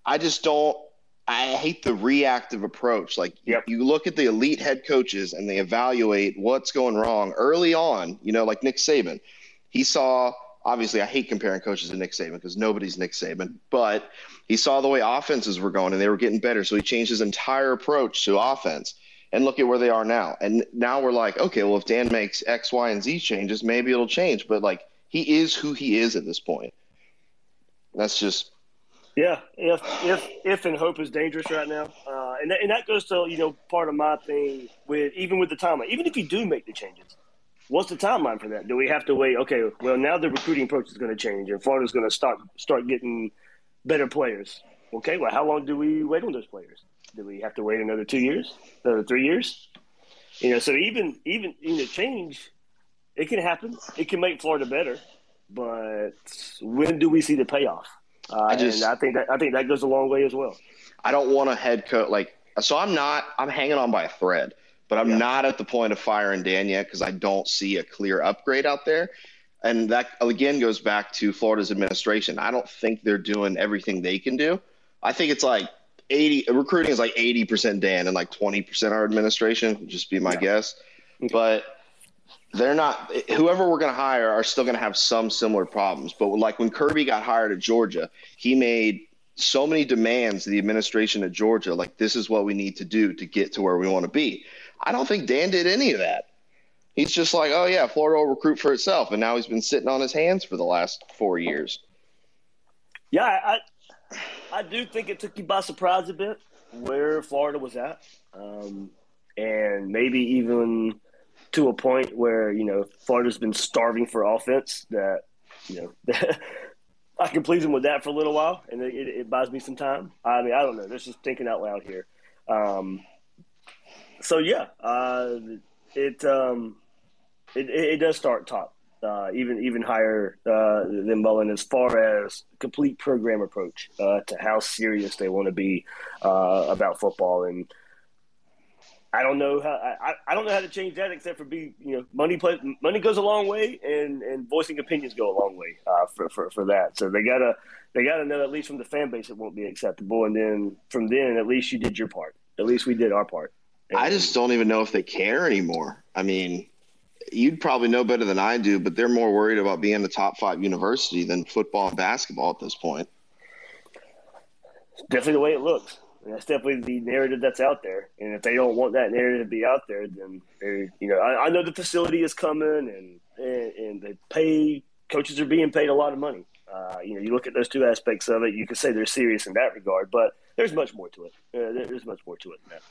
I just don't I hate the reactive approach. Like
Yep.
you look at the elite head coaches and they evaluate what's going wrong early on, you know, like Nick Saban. He saw obviously I hate comparing coaches to Nick Saban because nobody's Nick Saban, but he saw the way offenses were going and they were getting better. So he changed his entire approach to offense. And look at where they are now. And now we're like, okay, well, if Dan makes X, Y, and Z changes, maybe it'll change. But like, he is who he is at this point. That's just
Yeah, if if if and hope is dangerous right now, uh, and that, and that goes to you know part of my thing with even with the timeline. Even if you do make the changes, what's the timeline for that? Do we have to wait? Okay, well now the recruiting approach is going to change, and Florida's going to start start getting better players. Okay, well how long do we wait on those players? Do we have to wait another two years, another three years? You know, so even even you know change, it can happen. It can make Florida better, but when do we see the payoff? Uh,
I just-
I think that I think that goes a long way as well.
I don't want a head coach like so. I'm not. I'm hanging on by a thread, but I'm
Yeah.
not at the point of firing Dan yet because I don't see a clear upgrade out there. And that again goes back to Florida's administration. I don't think they're doing everything they can do. I think it's like 80 recruiting is like 80% Dan and like 20% our administration, just be my guess. But they're not whoever we're going to hire are still going to have some similar problems. But like when Kirby got hired at Georgia, he made so many demands to the administration at Georgia like this is what we need to do to get to where we want to be. I don't think Dan did any of that. He's just like, "Oh yeah, Florida will recruit for itself." And now he's been sitting on his hands for the last 4 years.
Yeah, I, I I do think it took you by surprise a bit where Florida was at, um, and maybe even to a point where you know Florida's been starving for offense. That you know I can please them with that for a little while, and it, it, buys me some time. I mean, I don't know. That's just thinking out loud here. Um, so yeah, uh, it, um, it it it does start top uh, even even higher uh, than Mullen as far as complete program approach uh, to how serious they want to be uh, about football. And I don't know how I, I don't know how to change that except for be you know money play, money goes a long way and, and voicing opinions go a long way uh, for, for for that. So they gotta they gotta know at least from the fan base it won't be acceptable, and then from then at least you did your part. At least we did our part.
I just don't even know if they care anymore. I mean, you'd probably know better than I do, but they're more worried about being a top 5 university than football and basketball at this point.
definitely the way it looks. And that's definitely the narrative that's out there. And if they don't want that narrative to be out there, then you know, I, I know the facility is coming and, and and the pay coaches are being paid a lot of money. Uh, you know, you look at those two aspects of it, you can say they're serious in that regard, but there's much more to it. Uh, there's much more to it than that.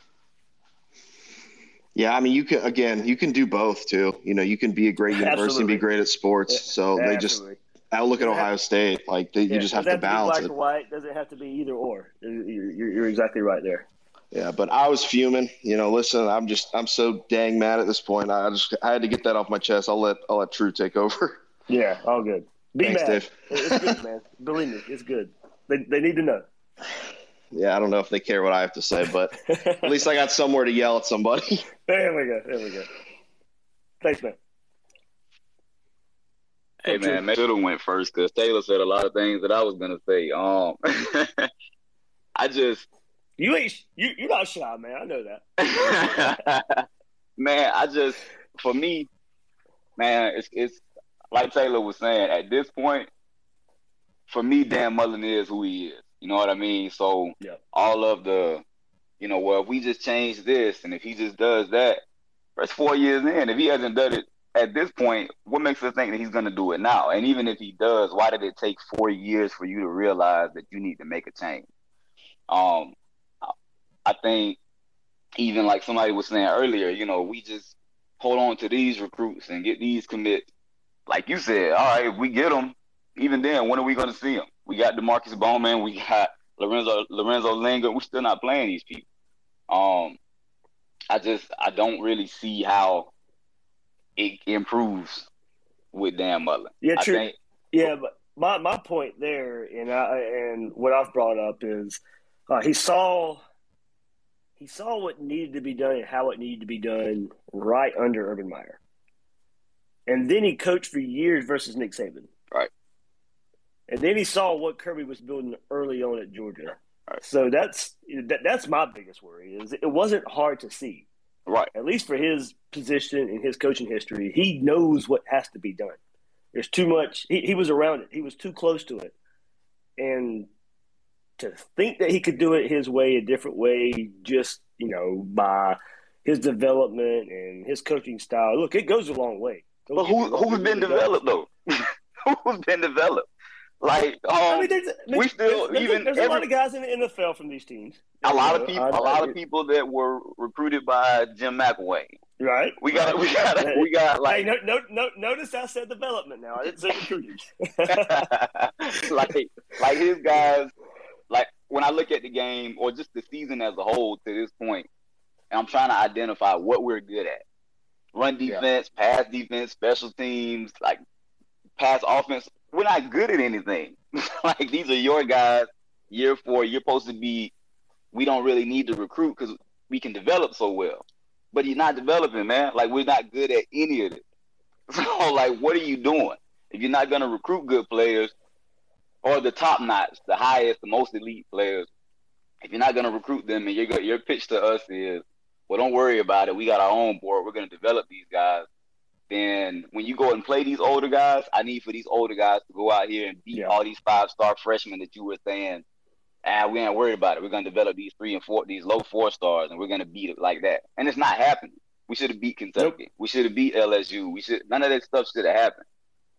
Yeah, I mean, you can again, you can do both too. You know, you can be a great university and be great at sports.
Yeah,
so they just,
Absolutely.
I look at
have-
Ohio State, like they, you just have to
be
balance
black
it.
or white. Doesn't have to be either or. You're, you're, you're exactly right there.
Yeah, but I was fuming. You know, listen, I'm just, I'm so dang mad at this point. I just, I had to get that off my chest. I'll let, I'll let True take over.
Yeah, all good. Be
Thanks,
mad.
Dave.
It's good, man. Believe me, it's good. They, they need to know.
Yeah, I don't know if they care what I have to say, but at least I got somewhere to yell at somebody.
There we go. There we go. Thanks, man.
Hey man, maybe should have went first because Taylor said a lot of things that I was gonna say. Um, I just,
You ain't you you're not shy, man. I know that.
man, I just, for me, man, it's it's like Taylor was saying. At this point, for me, Dan Mullen is who he is. You know what I mean? So
Yeah.
all of the, you know, well, if we just change this and if he just does that, that's four years in. If he hasn't done it at this point, what makes us think that he's going to do it now? And even if he does, why did it take four years for you to realize that you need to make a change? Um, I think even like somebody was saying earlier, you know, we just hold on to these recruits and get these commits. Like you said, all right, if we get them, even then, when are we going to see them? We got Demarkcus Bowman, we got Lorenzo Lorenzo Linger. We're still not playing these people. Um, I just I don't really see how it improves with Dan Mullen.
Yeah, true.
think-
Yeah, but my my point there, and I and what I've brought up is uh, he saw he saw what needed to be done and how it needed to be done right under Urban Meyer, and then he coached for years versus Nick Saban.
Right.
And then he saw what Kirby was building early on at Georgia.
Right.
So that's that, that's my biggest worry is it wasn't hard to see.
Right.
At least for his position and his coaching history, he knows what has to be done. There's too much. He, he was around it. He was too close to it, and to think that he could do it his way, a different way, just you know by his development and his coaching style. Look, it goes a long way. Don't
But
me
who's been developed though? who's been developed? Like um,
I mean, there's, I mean,
we still-
there's,
even
there's a lot of guys in the NFL from these teams.
a lot of people,
I-
a lot
I-
of people that were recruited by Jim McElwain.
right?
We got, we got, we got
Hey,
like,
no, no, no, notice I said development now. I didn't say recruiting.
like, like his guys. Like when I look at the game or just the season as a whole to this point, and I'm trying to identify what we're good at: run defense, pass defense, special teams, like pass offense. We're not good at anything. like these are your guys. Year four, you're supposed to be. We don't really need to recruit because we can develop so well. But he's not developing, man. Like we're not good at any of it. So like, what are you doing? If you're not to recruit good players or the top notch, the highest, the most elite players, if you're not to recruit them and your your pitch to us is, well, don't worry about it. We got our own board. We're to develop these guys. Then when you go and play these older guys, I need for these older guys to go out here and beat
Yeah.
all these five star freshmen that you were saying. Ah, we ain't worried about it. We're going to develop these three and four, these low four stars, and we're going to beat it like that. And it's not happening. We should have beat Kentucky. We should have beat LSU. We should none of that stuff should have happened.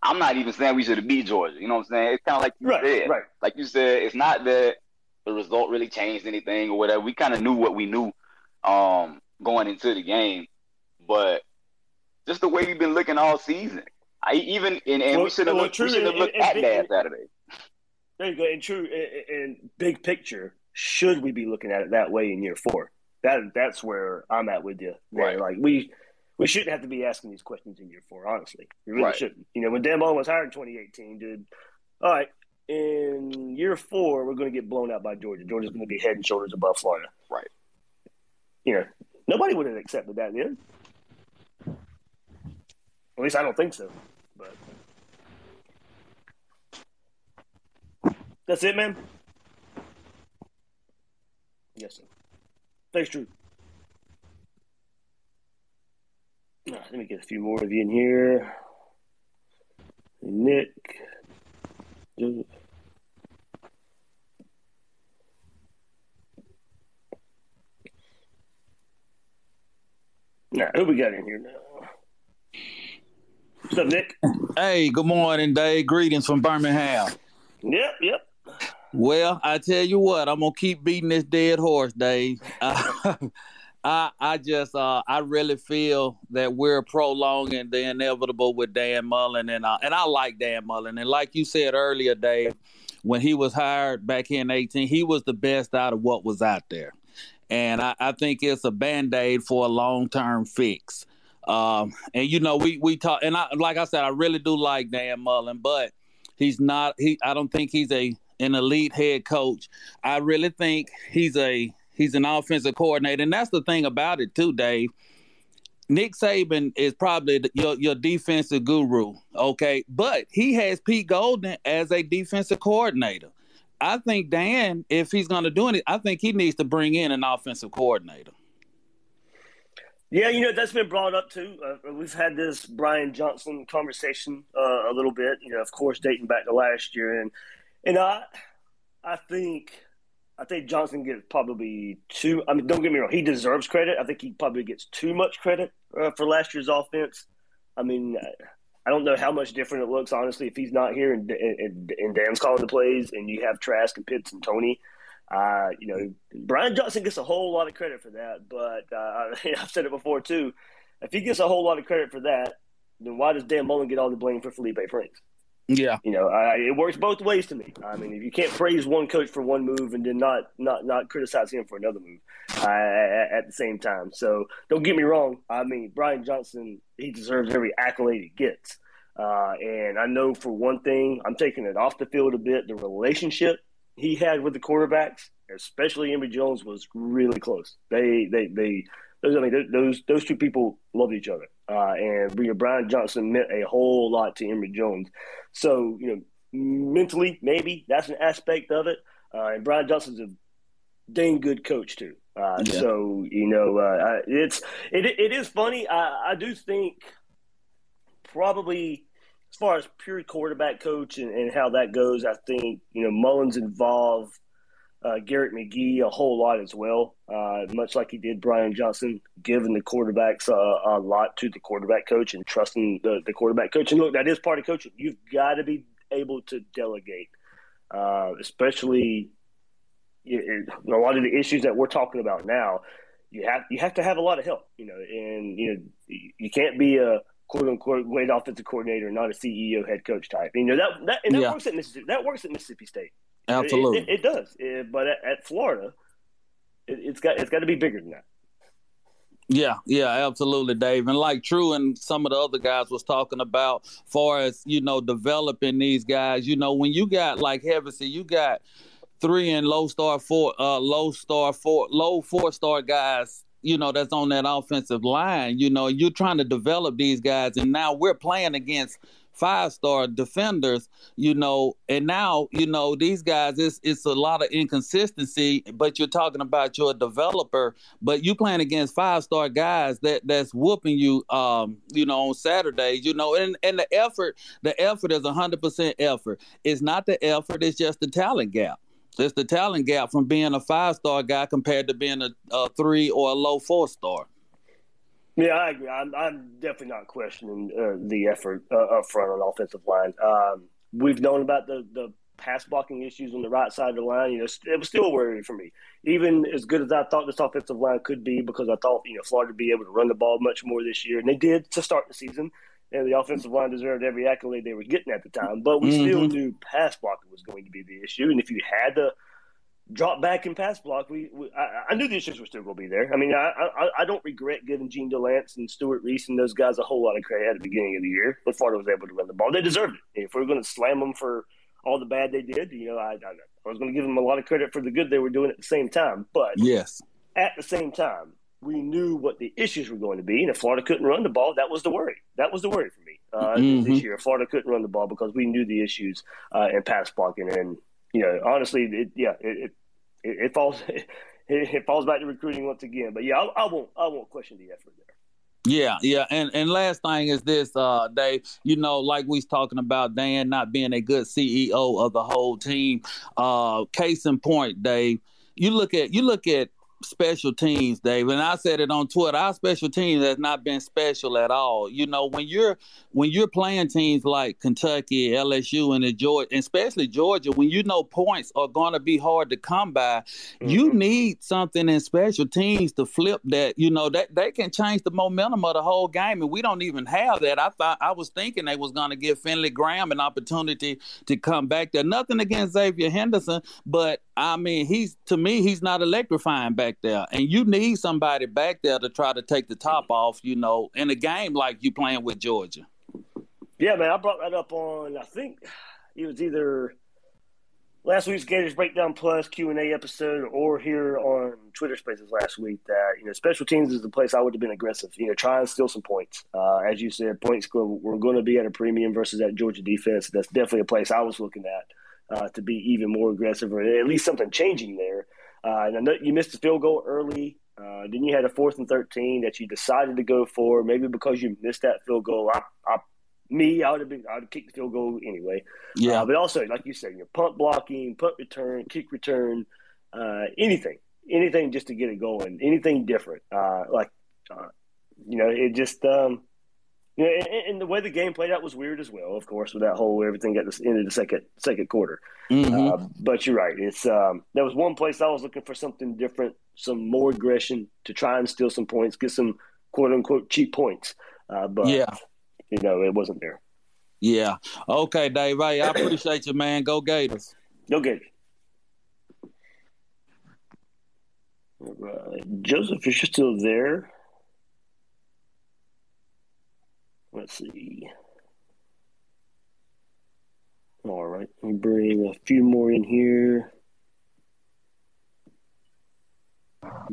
I'm not even saying we should have beat Georgia. You know what I'm saying? It's kind of like you
right,
said.
right.
Like you said, it's not that the result really changed anything or whatever. We kind of knew what we knew um, going into the game, but just the way we've been looking all season. I even and, and
Well-
we should have
well,
looked, we should have
and-
looked
and
at that Saturday.
There you go. And true, in big picture, should we be looking at it that way in year four? That that's where I'm at with you.
Right.
Like we we shouldn't have to be asking these questions in year four. Honestly, we really
Right.
shouldn't. You know, when Dan Mullen was hired in 2018, dude. All right, in year four, we're going to get blown out by Georgia. Georgia's going to be head and shoulders above Florida.
Right.
You know, nobody would have accepted that then. At least I don't think so. But that's it, man. Yes, sir. Thanks, Drew. Let me get a few more of you in here. Nick. Right, who we got in here now? What's up, Nick?
Hey, good morning, Dave. Greetings from Birmingham.
Yep, yep.
Well, I tell you what, I'm gonna keep beating this dead horse, Dave. I, I, I just, uh, I really feel that we're prolonging the inevitable with Dan Mullen, and uh, and I like Dan Mullen, and like you said earlier, Dave, when he was hired back in 18, he was the best out of what was out there, and I, I think it's a band aid for a long term fix. Um, and you know, we we talk, and I, like I said, I really do like Dan Mullen, but he's not. He, I don't think he's a an elite head coach. I really think he's a he's an offensive coordinator, and that's the thing about it too, Dave. Nick Saban is probably your your defensive guru, okay, but he has Pete Golding as a defensive coordinator. I think Dan, if he's going to do it, I think he needs to bring in an offensive coordinator.
Yeah, you know that's been brought up too. Uh, we've had this Brian Johnson conversation uh, a little bit. You know, of course, dating back to last year, and and I, I think, I think Johnson gets probably too. I mean, don't get me wrong, he deserves credit. I think he probably gets too much credit uh, for last year's offense. I mean, I don't know how much different it looks honestly if he's not here and and, and Dan's calling the plays, and you have Trask and Pitts and Toney. Uh, you know, Brian Johnson gets a whole lot of credit for that, but uh, I've said it before too. If he gets a whole lot of credit for that, then why does Dan Mullen get all the blame for Feleipe Franks?
Yeah,
you know, I, it works both ways to me. I mean, if you can't praise one coach for one move and then not not not criticize him for another move uh, at, at, the same time, so don't get me wrong. I mean, Brian Johnson, he deserves every accolade he gets, uh, and I know for one thing, I'm taking it off the field a bit. The relationship he had with the quarterbacks, especially Emory Jones, was really close. They they they those I mean those those two people loved each other, uh, and Brian Johnson meant a whole lot to Emory Jones. So you know, mentally maybe that's an aspect of it. Uh, and Brian Johnson's a dang good coach too. Uh, yeah. So you know, uh, it's it it is funny. I, I do think probably as far as pure quarterback coach and, and how that goes, I think you know Mullen's involved uh, Garrett McGee a whole lot as well, uh, much like he did Brian Johnson, giving the quarterbacks a lot to the quarterback coach and trusting the, the quarterback coach. And look, that is part of coaching. You've got to be able to delegate, uh, especially in a lot of the issues that we're talking about now. You have you have to have a lot of help, you know, and you know you can't be a quote unquote great offensive coordinator, not a CEO head coach type. You know that that and that yeah. works at Mississippi. That works at Mississippi State.
Absolutely,
it, it, it does. It, but at, at Florida, it, has got it's got to be bigger than that.
Yeah, yeah, absolutely, Dave. And like True and some of the other guys was talking about, far as you know, developing these guys. You know, when you got like Hevesy, you got three and low star four, uh, low star four, low four star guys you know, that's on that offensive line. You know, you're trying to develop these guys, and now we're playing against five star defenders, you know, and now, you know, these guys, it's it's a lot of inconsistency, but you're talking about your developer, but you playing against five star guys that that's whooping you um, you know, on Saturdays, you know, and, and the effort, the effort is hundred percent effort. It's not the effort, it's just the talent gap. It's the talent gap from being a five star guy compared to being a, a three or a low four star.
Yeah, I agree. I'm, I'm definitely not questioning uh, the effort uh, up front on offensive line. Um, we've known about the, the pass blocking issues on the right side of the line. You know, it was still worrying for me. Even as good as I thought this offensive line could be, because I thought you know Florida would be able to run the ball much more this year, and they did to start the season. And the offensive line deserved every accolade they were getting at the time. But we mm-hmm. still knew pass blocking was going to be the issue, and if you had to drop back and pass block, we, we I, I, knew the issues were still going to be there. I mean, I, I, I don't regret giving Jean Delance and Stewart Reese and those guys a whole lot of credit at the beginning of the year. But Florida was able to run the ball. They deserved it. If we are going to slam them for all the bad they did, you know, I, I, I was going to give them a lot of credit for the good they were doing at the same time. But
yes,
at the same time, we knew what the issues were going to be, and if Florida couldn't run the ball, that was the worry. That was the worry for me uh, mm-hmm. this year. Florida couldn't run the ball because we knew the issues uh, in pass blocking, and you know, honestly, it, yeah, it, it it, falls it, it, falls back to recruiting once again. But yeah, I, I won't I won't question the effort there.
Yeah, yeah, and and last thing is this, uh, Dave. You know, like we was talking about Dan not being a good CEO of the whole team. Uh, case in point, Dave. You look at you look at special teams, Dave. And I said it on Twitter. Our special teams has not been special at all. You know, when you're when you're playing teams like Kentucky, LSU, and the Georgia, especially Georgia, when you know points are going to be hard to come by, mm-hmm. you need something in special teams to flip that. You know that they can change the momentum of the whole game, and we don't even have that. I thought I was thinking they was going to give Finley Graham an opportunity to come back there. Nothing against Xzavier Henderson, but I mean, he's to me, he's not electrifying back there, and you need somebody back there to try to take the top off. You know, in a game like you playing with Georgia.
Yeah, man, I brought that up on I think it was either last week's Gators Breakdown Plus Q and A episode, or here on Twitter Spaces last week. That you know, special teams is the place I would have been aggressive. You know, try and steal some points. Uh, as you said, points we're going to be at a premium versus that Georgia defense. That's definitely a place I was looking at uh, to be even more aggressive, or at least something changing there. Uh, and I know you missed a field goal early. Uh, then you had a fourth and thirteen that you decided to go for, maybe because you missed that field goal. I, I me, I would have been, I would have kicked the field goal anyway.
Yeah.
Uh, but also, like you said, your punt blocking, punt return, kick return, uh, anything, anything just to get it going, anything different. Uh, like, uh, you know, it just, um, know, and, and, the way the game played out was weird as well. Of course, with that whole everything at the end of the second second quarter. Mm-hmm. Uh, but you're right. It's um, there was one place I was looking for something different, some more aggression to try and steal some points, get some quote unquote cheap points. Uh, but
yeah,
you know, it wasn't there.
Yeah. Okay, Dave. Hey, I appreciate you, man. Go Gators.
Go Gators. All right. Joseph, if you're still there. Let's see. All right, let me bring a few more in here.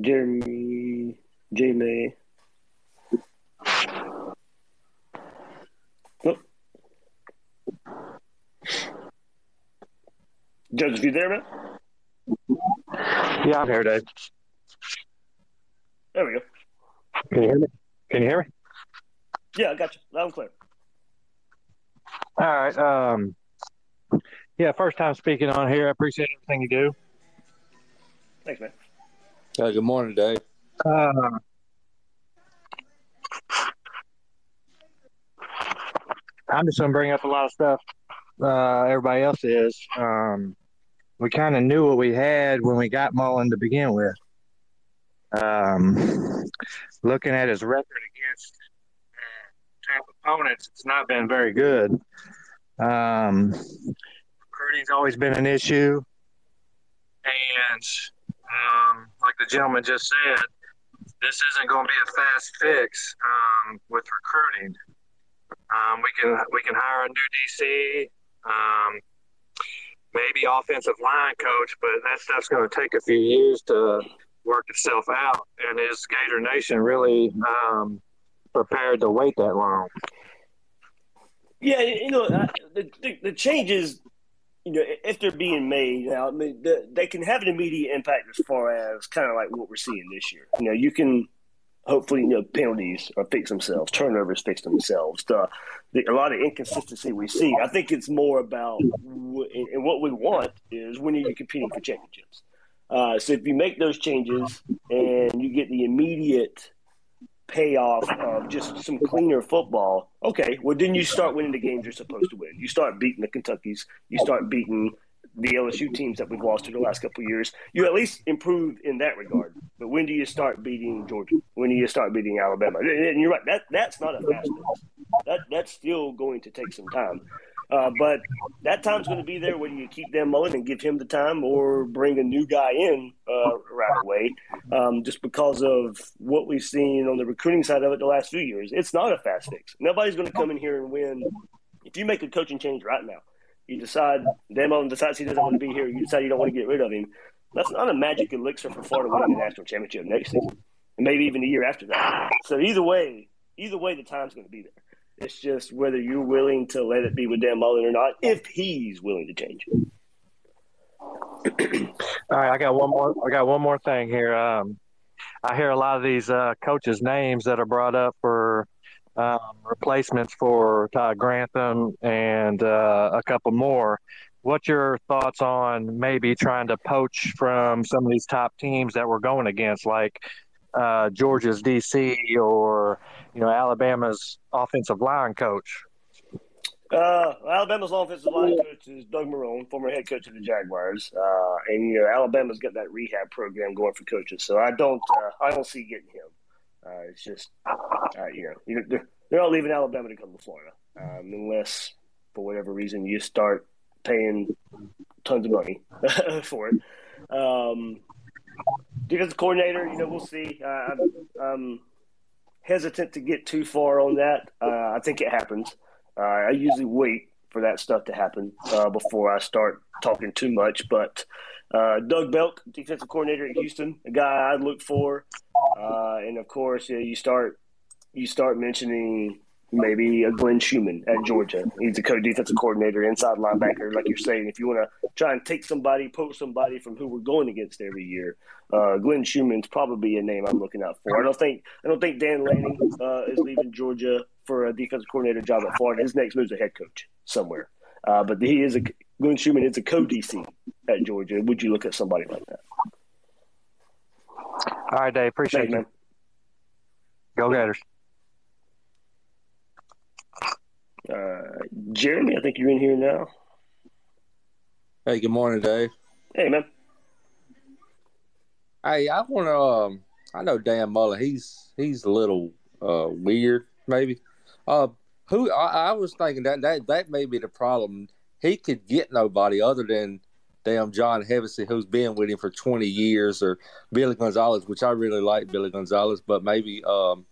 Jeremy, J May. Oh. Joseph, you there, man?
Yeah, I'm here, Dave.
There we go.
Can you hear me? Can you hear me?
Yeah, I got you. Loud and clear.
All right. Um, yeah, first time speaking on here. I appreciate everything you do.
Thanks, man.
Hey, good morning, Dave.
Uh, I'm just going to bring up a lot of stuff uh, everybody else is. Um, we kind of knew what we had when we got Mullen to begin with. Um, looking at his record against uh, top opponents, it's not been very good. Um, recruiting's always been an issue, and um, like the gentleman just said, this isn't going to be a fast fix um, with recruiting. Um, we can we can hire a new DC, um, maybe offensive line coach, but that stuff's going to take a few years to work itself out. And is Gator Nation really um, prepared to wait that long?
Yeah, you know, the, the, the changes, you know, if they're being made now, I mean, the, they can have an immediate impact as far as kind of like what we're seeing this year. You know, you can hopefully, you know, penalties or fix themselves, turnovers fix themselves. The, the, a lot of inconsistency we see. I think it's more about, and what we want is when you're competing for championships. Uh, so if you make those changes and you get the immediate payoff of just some cleaner football, okay, well then you start winning the games you're supposed to win. You start beating the Kentuckies. You start beating the LSU teams that we've lost in the last couple years. You at least improve in that regard. But when do you start beating Georgia? When do you start beating Alabama? And you're right. That that's not a fast. That that's still going to take some time. Uh, but that time's going to be there whether you keep Dan Mullen and give him the time or bring a new guy in uh, right away, um, just because of what we've seen on the recruiting side of it the last few years. It's not a fast fix. Nobody's going to come in here and win. If you make a coaching change right now, you decide Dan Mullen decides he doesn't want to be here, you decide you don't want to get rid of him. That's not a magic elixir for Florida winning the national championship next season, and maybe even the year after that. So either way, either way, the time's going to be there. It's just whether you're willing to let it be with Dan Mullen or not, if he's willing to change.
All right, I got one more. I got one more thing here. Um, I hear a lot of these uh, coaches' names that are brought up for um, replacements for Todd Grantham and uh, a couple more. What's your thoughts on maybe trying to poach from some of these top teams that we're going against, like uh, Georgia's DC or you know Alabama's offensive line coach?
Uh, Alabama's offensive line coach is Doug Marrone, former head coach of the Jaguars, uh, and you know Alabama's got that rehab program going for coaches. So I don't, uh, I don't see getting him. Uh, it's just, uh, you know, they're, they're not leaving Alabama to come to Florida um, unless, for whatever reason, you start paying tons of money for it. Um, defensive coordinator, you know, we'll see. Uh, I'm, I'm, hesitant to get too far on that. Uh, I think it happens. Uh, I usually wait for that stuff to happen uh, before I start talking too much. But uh, Doug Belk, defensive coordinator at Houston, a guy I'd look for. Uh, and of course, you start you start mentioning maybe a Glenn Schumann at Georgia. He's a co-defensive coordinator, inside linebacker, like you're saying. If you want to try and take somebody, poach somebody from who we're going against every year, uh, Glenn Schumann's probably a name I'm looking out for. I don't think I don't think Dan Lanning uh, is leaving Georgia for a defensive coordinator job at Florida. His next move's a head coach somewhere. Uh, but he is a Glenn Schumann is a co-DC at Georgia. Would you look at somebody like that?
All right, Dave. Appreciate Thanks, you. Man. Go Gators.
Uh, Jeremy, I think you're in here now.
Hey, good morning, Dave.
Hey, man.
Hey, I want to. Um, I know Dan Mullen. He's he's a little uh, weird, maybe. Uh, who I, I, was thinking that, that that may be the problem. He could get nobody other than damn John Hevesy, who's been with him for twenty years, or Billy Gonzales, which I really like Billy Gonzales, but maybe um,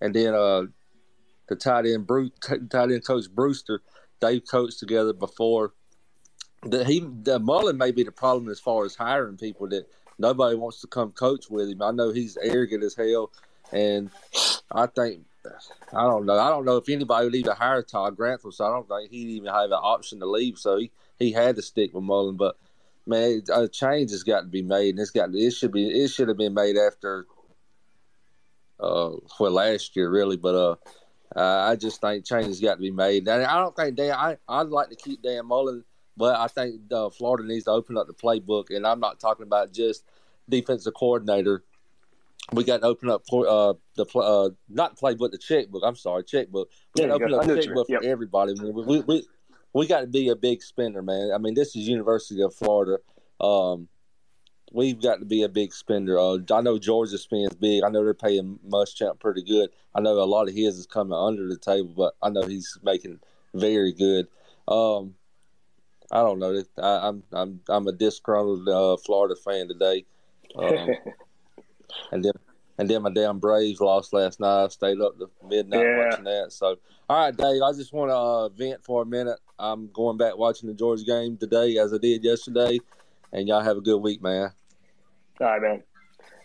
and then uh, the tight end Bruce, tight end coach Brewster, they've coached together before. The, he the Mullen may be the problem as far as hiring people that nobody wants to come coach with him. I know he's arrogant as hell, and I think I don't know. I don't know if anybody would even hire Todd Grantham, so I don't think he'd even have an option to leave. So he, he had to stick with Mullen. But man, a change has got to be made, and it's got it should be it should have been made after uh well last year really, but uh. Uh, I just think changes got to be made. And I don't think Dan. I I'd like to keep Dan Mullen, but I think uh, Florida needs to open up the playbook. And I'm not talking about just defensive coordinator we got to open up for uh, the uh, not playbook, the checkbook. I'm sorry, checkbook. We got to open go. up the checkbook yep. for everybody. We, we we got to be a big spender, man. I mean, this is University of Florida. Um, we've got to be a big spender. Uh, I know Georgia spends big. I know they're paying Muschamp pretty good. I know a lot of his is coming under the table, but I know he's making very good. Um, I don't know. I, am I'm, I'm I'm a disgruntled uh, Florida fan today. Um, and then and then my damn Braves lost last night. I stayed up to midnight yeah. watching that. So, all right, Dave, I just want to uh, vent for a minute. I'm going back watching the Georgia game today as I did yesterday, and y'all have a good week, man.
All right, man.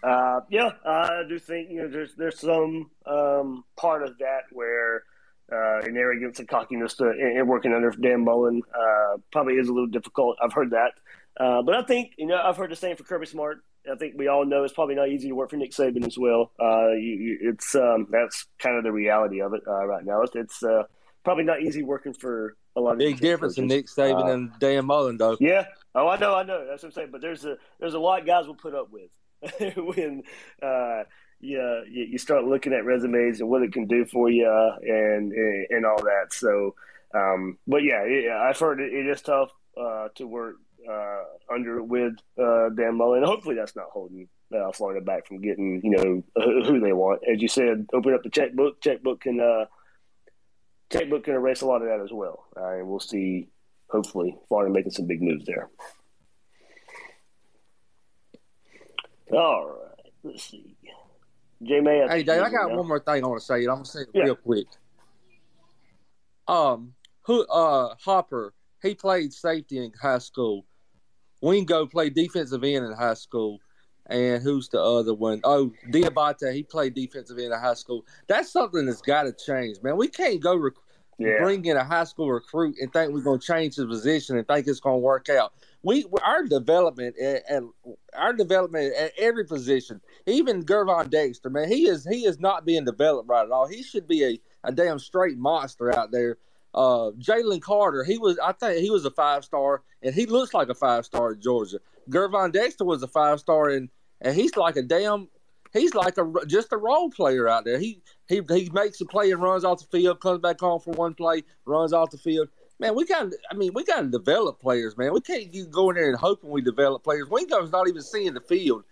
Uh, yeah, I do think you know there's there's some um, part of that where uh, an arrogance and cockiness to, in, working under Dan Mullen uh, probably is a little difficult. I've heard that, uh, but I think you know I've heard the same for Kirby Smart. I think we all know it's probably not easy to work for Nick Saban as well. Uh, you, you, it's um, that's kind of the reality of it uh, right now. It's, it's uh, probably not easy working for a lot of
big difference in Nick Saban uh, and Dan Mullen, though.
Yeah. Oh, I know, I know. That's what I'm saying. But there's a there's a lot guys will put up with when uh, you, you start looking at resumes and what it can do for you and and, and all that. So, um, but yeah, I've heard it, it is tough uh, to work uh, under with uh, Dan Mullen. Hopefully, that's not holding uh, Florida back from getting you know who they want. As you said, open up the checkbook. Checkbook can uh, checkbook can erase a lot of that as well, uh, and we'll see. Hopefully, Florida making some big moves there. All right, let's see. J May.
Hey, Dave, I got now. one more thing I want to say. I'm gonna say it yeah. real quick. Um, who? Uh, Hopper. He played safety in high school Wingo played defensive end in high school. And who's the other one? Oh, Diabate. He played defensive end in high school. That's something that's got to change, man. We can't go rec- yeah. bring in a high school recruit and think we're going to change his position and think it's going to work out. We our development and our development at every position, even Gervon Dexter, man, he is he is not being developed right at all. He should be a, a damn straight monster out there uh, Jalen Carter, he was, I think he was a five star, and he looks like a five star at Georgia. Gervon Dexter was a five star, and and he's like a damn, he's like a just a role player out there. He he he makes a play and runs off the field, comes back on for one play, runs off the field. Man, we got. I mean, we got to develop players, man. We can't go in there and hoping we develop players. Wingo's not even seeing the field.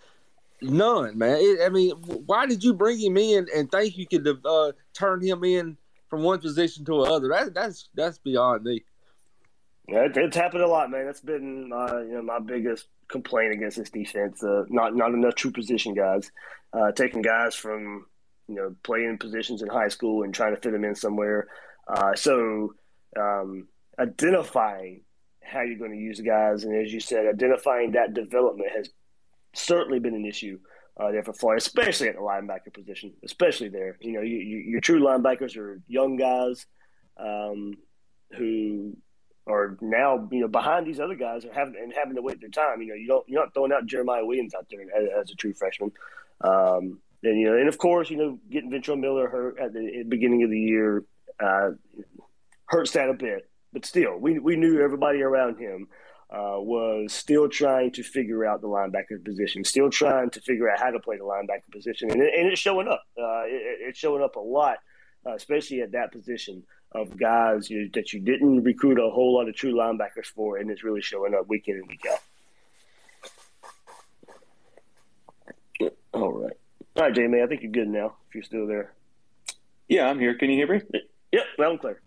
None, man. It, I mean, why did you bring him in and think you could uh, turn him in from one position to another. That, that's that's beyond me.
Yeah, it, it's happened a lot, man. That's been uh, you know my biggest complaint against this defense. Uh, not not enough true position guys. Uh, taking guys from you know playing positions in high school and trying to fit them in somewhere. Uh, so um, identifying how you're going to use guys, and as you said, identifying that development has certainly been an issue uh, there for Florida, especially at the linebacker position, especially there. You know, you, you, your true linebackers are young guys um, who are now you know behind these other guys are having and having to wait their time. You know, you don't you're not throwing out Jeremiah Williams out there as, as a true freshman. Um, and you know, and of course, you know, getting Ventrell Miller hurt at the, beginning of the year uh, hurts that a bit. But still, we we knew everybody around him uh, was still trying to figure out the linebacker position, still trying to figure out how to play the linebacker position, and, it, and it's showing up. Uh, it, it's showing up a lot, uh, especially at that position of guys you, that you didn't recruit a whole lot of true linebackers for, and it's really showing up week in and week out. All right, all right, Jamie. I think you're good now. If you're still there.
Yeah, I'm here. Can you hear me?
Yep, loud and clear.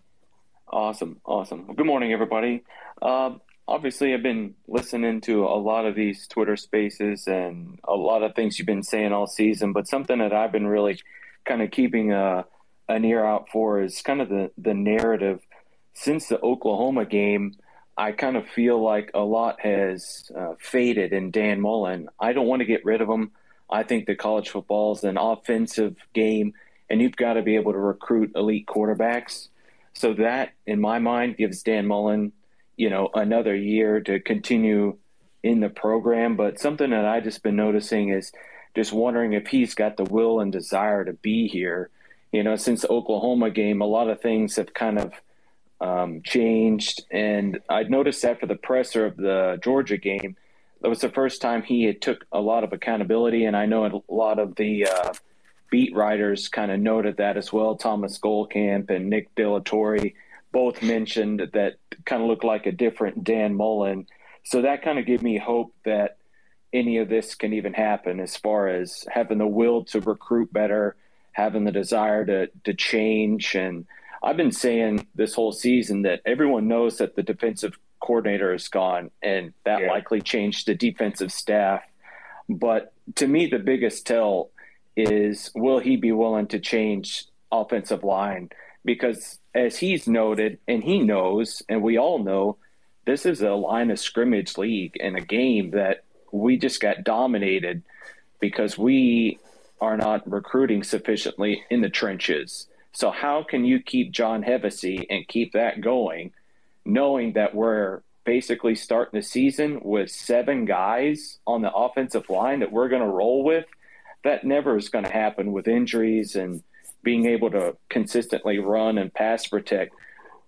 Awesome, awesome. Good morning, everybody. Um, obviously, I've been listening to a lot of these Twitter spaces and a lot of things you've been saying all season, but something that I've been really kind of keeping a, an ear out for is kind of the, the narrative. Since the Oklahoma game, I kind of feel like a lot has uh, faded in Dan Mullen. I don't want to get rid of him. I think that college football is an offensive game, and you've got to be able to recruit elite quarterbacks. So that, in my mind, gives Dan Mullen, you know, another year to continue in the program. But something that I just been noticing is just wondering if he's got the will and desire to be here. You know, since the Oklahoma game, a lot of things have kind of um, changed, and I noticed after the presser of the Georgia game, that was the first time he had took a lot of accountability, and I know a lot of the uh, beat writers kind of noted that as well. Thomas Goldkamp and Nick De both mentioned that kind of looked like a different Dan Mullen. So that kind of gave me hope that any of this can even happen as far as having the will to recruit better, having the desire to to change. And I've been saying this whole season that everyone knows that the defensive coordinator is gone, and that yeah. likely changed the defensive staff. But to me, the biggest tell is will he be willing to change offensive line? Because as he's noted, and he knows, and we all know, this is a line of scrimmage league and a game that we just got dominated because we are not recruiting sufficiently in the trenches. So how can you keep John Hevesy and keep that going, knowing that we're basically starting the season with seven guys on the offensive line that we're going to roll with that never is going to happen with injuries and being able to consistently run and pass protect.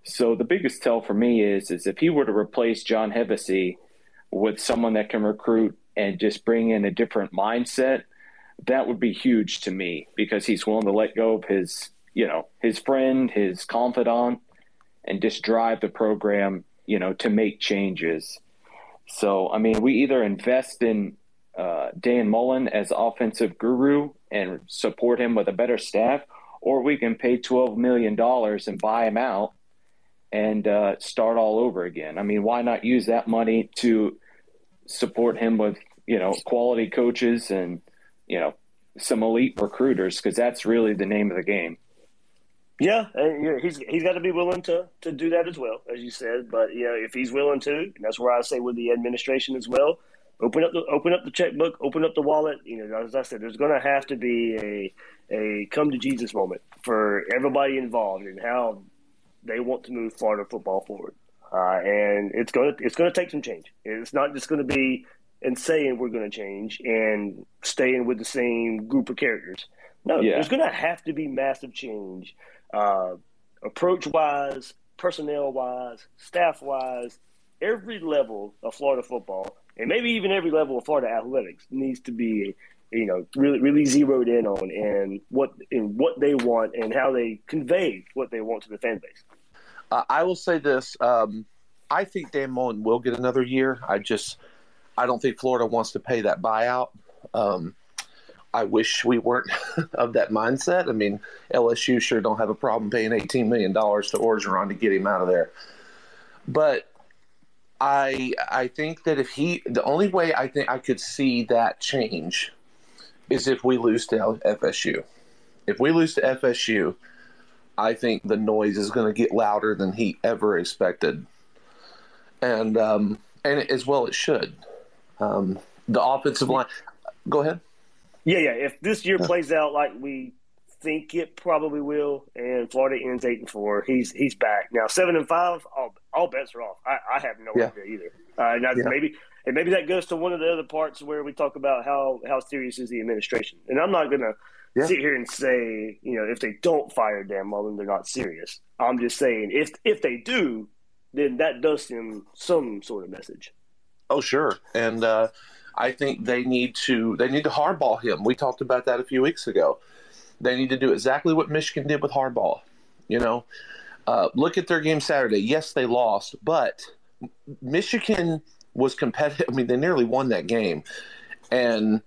So the biggest tell for me is is if he were to replace John Hevesy with someone that can recruit and just bring in a different mindset, that would be huge to me because he's willing to let go of his, you know, his friend, his confidant, and just drive the program, you know, to make changes. So I mean, we either invest in uh, Dan Mullen as offensive guru and support him with a better staff, or we can pay twelve million dollars and buy him out and uh, start all over again. I mean, why not use that money to support him with you know quality coaches and you know some elite recruiters because that's really the name of the game.
Yeah, he's he's got to be willing to to do that as well, as you said. But yeah, if he's willing to, and that's where I say with the administration as well, open up the open up the checkbook, open up the wallet. You know, as I said, there's going to have to be a a come to Jesus moment for everybody involved and how they want to move Florida football forward. Uh, and it's going to it's going to take some change. It's not just going to be and saying we're going to change and staying with the same group of characters. No, yeah. there's going to have to be massive change, uh, approach wise, personnel wise, staff wise, every level of Florida football and maybe even every level of Florida athletics needs to be you know really really zeroed in on and what and what they want and how they convey what they want to the fan base.
Uh, I will say this: um, I think Dan Mullen will get another year. I just I don't think Florida wants to pay that buyout. Um, I wish we weren't of that mindset. I mean, LSU sure don't have a problem paying eighteen million dollars to Orgeron to get him out of there, but I I think that if he the only way I think I could see that change is if we lose to FSU. If we lose to FSU, I think the noise is going to get louder than he ever expected, and um, and as well it should. Um, the offensive line. Go ahead.
Yeah, yeah. If this year plays out like we think it probably will, and Florida ends eight and four. He's he's back now. Seven and five, all all bets are off. I, I have no yeah. idea either. Uh, now yeah. maybe and maybe that goes to one of the other parts where we talk about how how serious is the administration. And I'm not gonna yeah. sit here and say you know if they don't fire Dan Mullen, they're not serious. I'm just saying if if they do, then that does send some sort of message.
Oh sure, and. uh I think they need to they need to hardball him. We talked about that a few weeks ago. They need to do exactly what Michigan did with Harbaugh. You know, uh, look at their game Saturday. Yes, they lost, but Michigan was competitive. I mean, they nearly won that game. And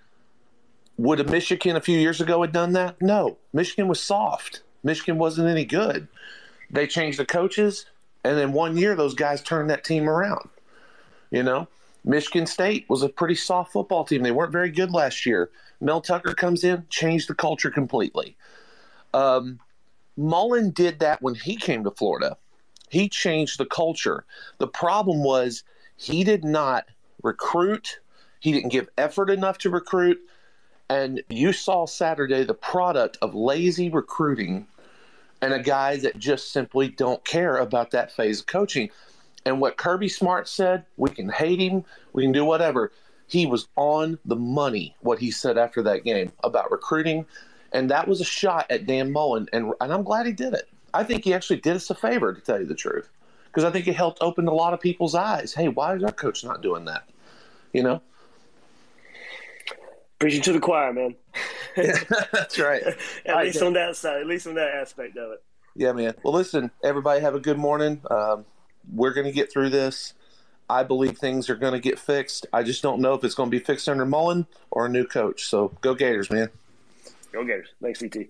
would a Michigan a few years ago have done that? No. Michigan was soft. Michigan wasn't any good. They changed the coaches, and in one year, those guys turned that team around. You know, Michigan State was a pretty soft football team. They weren't very good last year. Mel Tucker comes in, changed the culture completely. Um, Mullen did that when he came to Florida. He changed the culture. The problem was he did not recruit, he didn't give effort enough to recruit. And you saw Saturday the product of lazy recruiting and a guy that just simply don't care about that phase of coaching. And what Kirby Smart said, we can hate him, we can do whatever. He was on the money, what he said after that game about recruiting. And that was a shot at Dan Mullen. And, and I'm glad he did it. I think he actually did us a favor, to tell you the truth, because I think it helped open a lot of people's eyes. Hey, why is our coach not doing that? You know?
Preaching to the choir, man.
That's right.
at least on that side, at least on that aspect of it.
Yeah, man. Well, listen, everybody have a good morning. Um, we're going to get through this. I believe things are going to get fixed. I just don't know if it's going to be fixed under Mullen or a new coach. So go Gators, man.
Go Gators. Thanks, CT.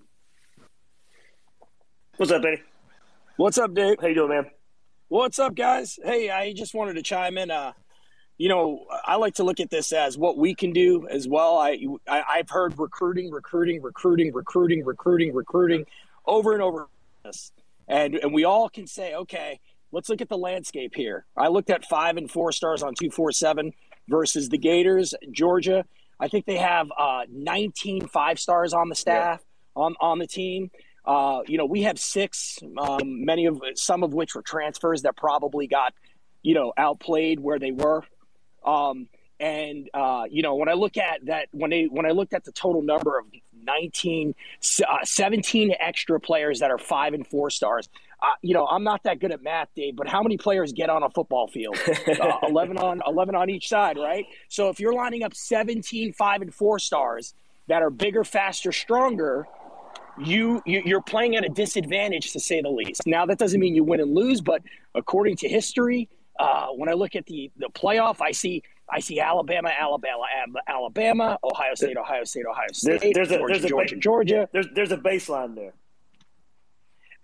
What's up, Eddie?
What's up, Dave?
How you doing, man?
What's up, guys? Hey, I just wanted to chime in. Uh, you know, I like to look at this as what we can do as well. I, I have heard recruiting, recruiting, recruiting, recruiting, recruiting, recruiting, over and over. And and we all can say, okay, let's look at the landscape here. I looked at five and four stars on two four seven versus the Gators, Georgia. I think they have uh, 19 five stars on the staff yeah. on on the team. Uh, you know, we have six, um, many of some of which were transfers that probably got, you know, outplayed where they were. Um, and uh, you know, when I look at that, when they when I looked at the total number of 19, uh, 17 extra players that are five and four stars. Uh, you know, I'm not that good at math, Dave, but how many players get on a football field? Uh, 11 on 11 on each side, right? So if you're lining up 17 five and four stars that are bigger, faster, stronger, you, you are playing at a disadvantage to say the least. Now that doesn't mean you win and lose, but according to history, uh, when I look at the the playoff, I see I see Alabama, Alabama, Alabama, Ohio State, Ohio State, Ohio State, there's, there's a, Georgia, there's Georgia, a, Georgia.
There's there's a baseline there.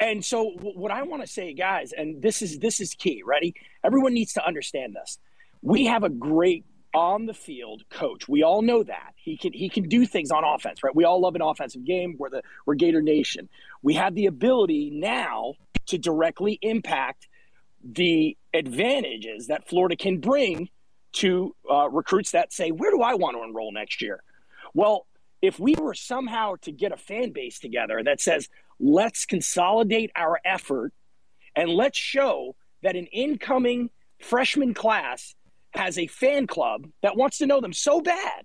And so what I want to say, guys, and this is this is key. Ready? Everyone needs to understand this. We have a great on the field coach. We all know that he can he can do things on offense, right? We all love an offensive game. We're the we're Gator Nation. We have the ability now to directly impact the advantages that Florida can bring to uh, recruits that say, Where do I want to enroll next year? Well, if we were somehow to get a fan base together that says, Let's consolidate our effort and let's show that an incoming freshman class has a fan club that wants to know them so bad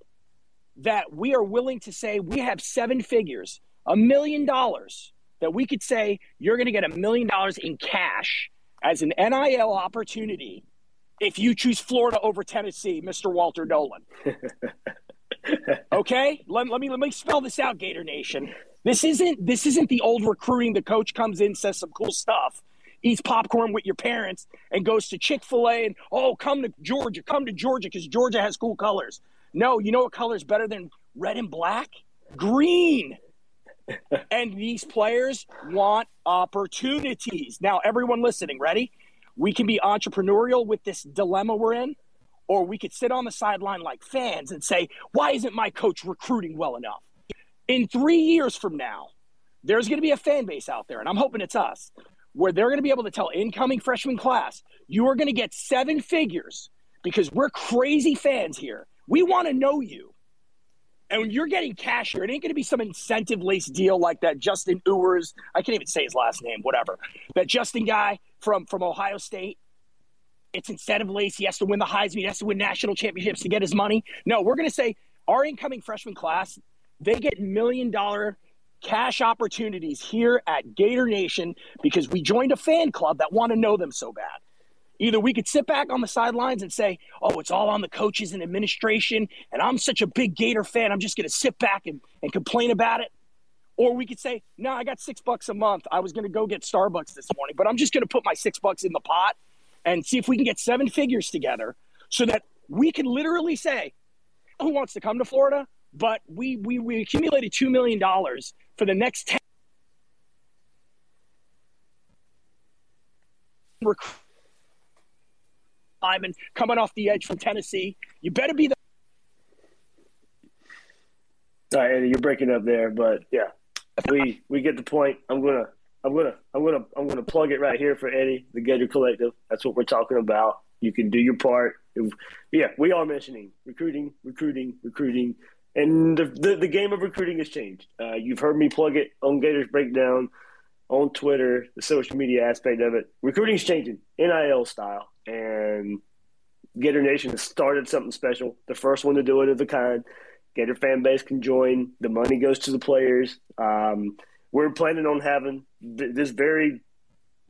that we are willing to say we have seven figures, a million dollars, that we could say you're going to get a million dollars in cash as an NIL opportunity if you choose Florida over Tennessee, Mr. Walter Nolen. okay, let, let me let me spell this out, Gator Nation. This isn't this isn't the old recruiting. The coach comes in, says some cool stuff, eats popcorn with your parents, and goes to Chick Fil A and oh, come to Georgia, come to Georgia because Georgia has cool colors. No, you know what color is better than red and black? Green. and these players want opportunities. Now, everyone listening, ready? We can be entrepreneurial with this dilemma we're in, or we could sit on the sideline like fans and say, why isn't my coach recruiting well enough? In three years from now, there's going to be a fan base out there, and I'm hoping it's us, where they're going to be able to tell incoming freshman class, you are going to get seven figures because we're crazy fans here. We want to know you. And when you're getting cash here, it ain't going to be some incentive laced deal like that Justin Ewers. I can't even say his last name, whatever. That Justin guy from, from Ohio State. It's incentive laced. He has to win the Heisman. He has to win national championships to get his money. No, we're going to say our incoming freshman class, they get million dollar cash opportunities here at Gator Nation because we joined a fan club that want to know them so bad. Either we could sit back on the sidelines and say, oh, it's all on the coaches and administration, and I'm such a big Gator fan, I'm just going to sit back and, and complain about it. Or we could say, no, I got six bucks a month. I was going to go get Starbucks this morning, but I'm just going to put my six bucks in the pot and see if we can get seven figures together so that we can literally say, who wants to come to Florida? But we, we, we accumulated $2 million for the next 10 lineman coming off the edge from Tennessee. You better be the.
Right, Eddie, you're breaking up there, but yeah, we we get the point. I'm gonna I'm gonna I'm gonna I'm gonna plug it right here for Eddie, the Gator Collective. That's what we're talking about. You can do your part. Yeah, we are mentioning recruiting, recruiting, recruiting, and the the, the game of recruiting has changed. Uh, you've heard me plug it on Gators Breakdown on Twitter, the social media aspect of it. Recruiting's changing, NIL style, and Gator Nation has started something special. The first one to do it of the kind. Gator fan base can join. The money goes to the players. Um, we're planning on having th- this very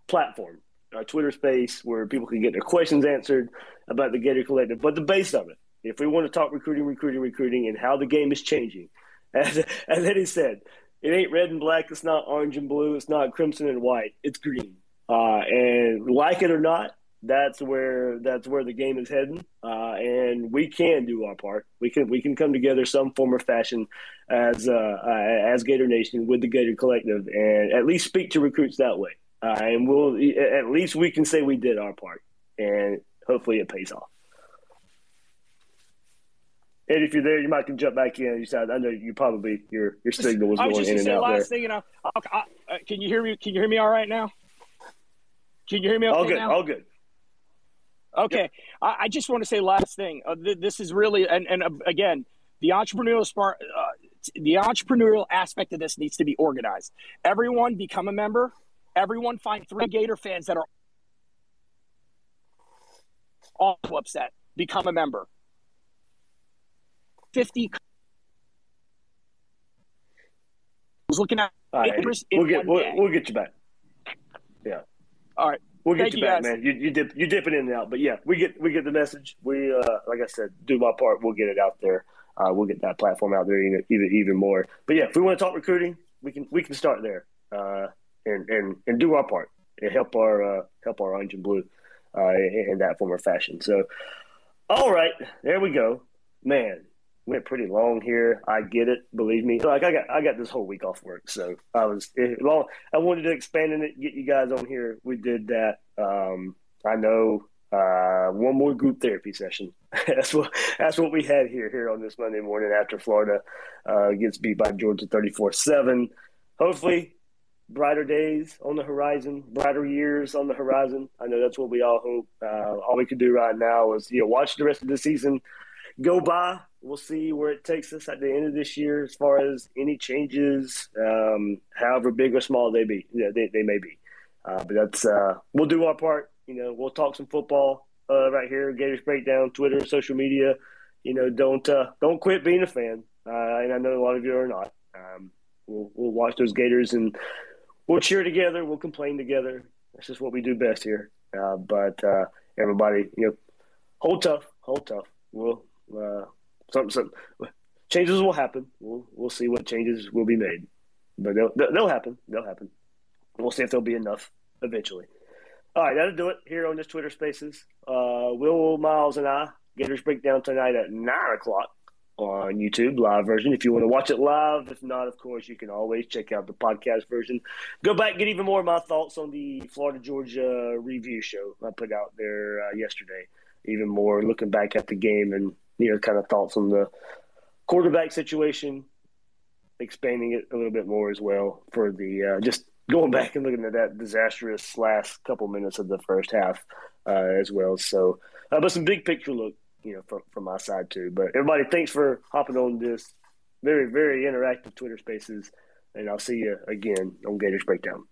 platform, a Twitter space, where people can get their questions answered about the Gator Collective. But the base of it, if we want to talk recruiting, recruiting, recruiting, and how the game is changing, as, as Eddie said, it ain't red and black. It's not orange and blue. It's not crimson and white. It's green. Uh, and like it or not, that's where that's where the game is heading. Uh, and we can do our part. We can we can come together some form or fashion as uh, uh, as Gator Nation with the Gator Collective, and at least speak to recruits that way. Uh, and we'll at least we can say we did our part, and hopefully it pays off. Ed, if you're there, you might can jump back in. You said I know you probably your your signal was,
I was
going
just
in and
say
out
last
there.
thing, you know, I'll, I, uh, can you hear me? Can you hear me all right now? Can you hear me? Okay
all good,
now?
all good.
Okay, I, I just want to say last thing. Uh, th- this is really, and, and uh, again, the entrepreneurial smart, uh, the entrepreneurial aspect of this needs to be organized. Everyone become a member. Everyone find three Gator fans that are all upset. Become a member. Fifty. I was looking at
right,
papers
we'll get we'll, we'll get you back. Yeah.
All right.
We'll get
Thank
you,
you,
back, man. You you dip you dipping in and out, but yeah, we get we get the message. We uh, like I said, do my part. We'll get it out there. Uh, we'll get that platform out there even even, even more. But yeah, if we want to talk recruiting, we can we can start there uh, and and and do our part and help our uh, help our orange and blue uh, in, in that form or fashion. So, all right, there we go, man. Went pretty long here. I get it. Believe me. Like I got, I got this whole week off work, so I was long. I wanted to expand in it, get you guys on here. We did that. Um, I know uh, one more group therapy session. that's what that's what we had here here on this Monday morning after Florida uh, gets beat by Georgia thirty four seven. Hopefully, brighter days on the horizon, brighter years on the horizon. I know that's what we all hope. Uh, all we can do right now is you know watch the rest of the season go by. We'll see where it takes us at the end of this year as far as any changes, um, however big or small they be, yeah, they, they may be. Uh, but that's uh, we'll do our part. You know, we'll talk some football uh, right here. Gators breakdown, Twitter, social media. You know, don't uh, don't quit being a fan. Uh, and I know a lot of you are not. Um, we'll we'll watch those Gators and we'll cheer together. We'll complain together. That's just what we do best here. Uh, but everybody, you know, hold tough, hold tough. We'll some some changes will happen. We'll we'll see what changes will be made, but they'll they'll happen. They'll happen. We'll see if there'll be enough eventually. All right, that'll do it here on this Twitter Spaces. Uh, Will Miles and I Gators breakdown tonight at nine o'clock on YouTube live version. If you want to watch it live, if not, of course, you can always check out the podcast version. Go back get even more of my thoughts on the Florida Georgia review show I put out there uh, yesterday. Even more looking back at the game and you know kind of thoughts on the quarterback situation, expanding it a little bit more as well for the uh, just going back and looking at that disastrous last couple minutes of the first half uh, as well. So, uh, but some big picture look, you know, from from my side too. But everybody, thanks for hopping on this very very interactive Twitter Spaces, and I'll see you again on Gators Breakdown.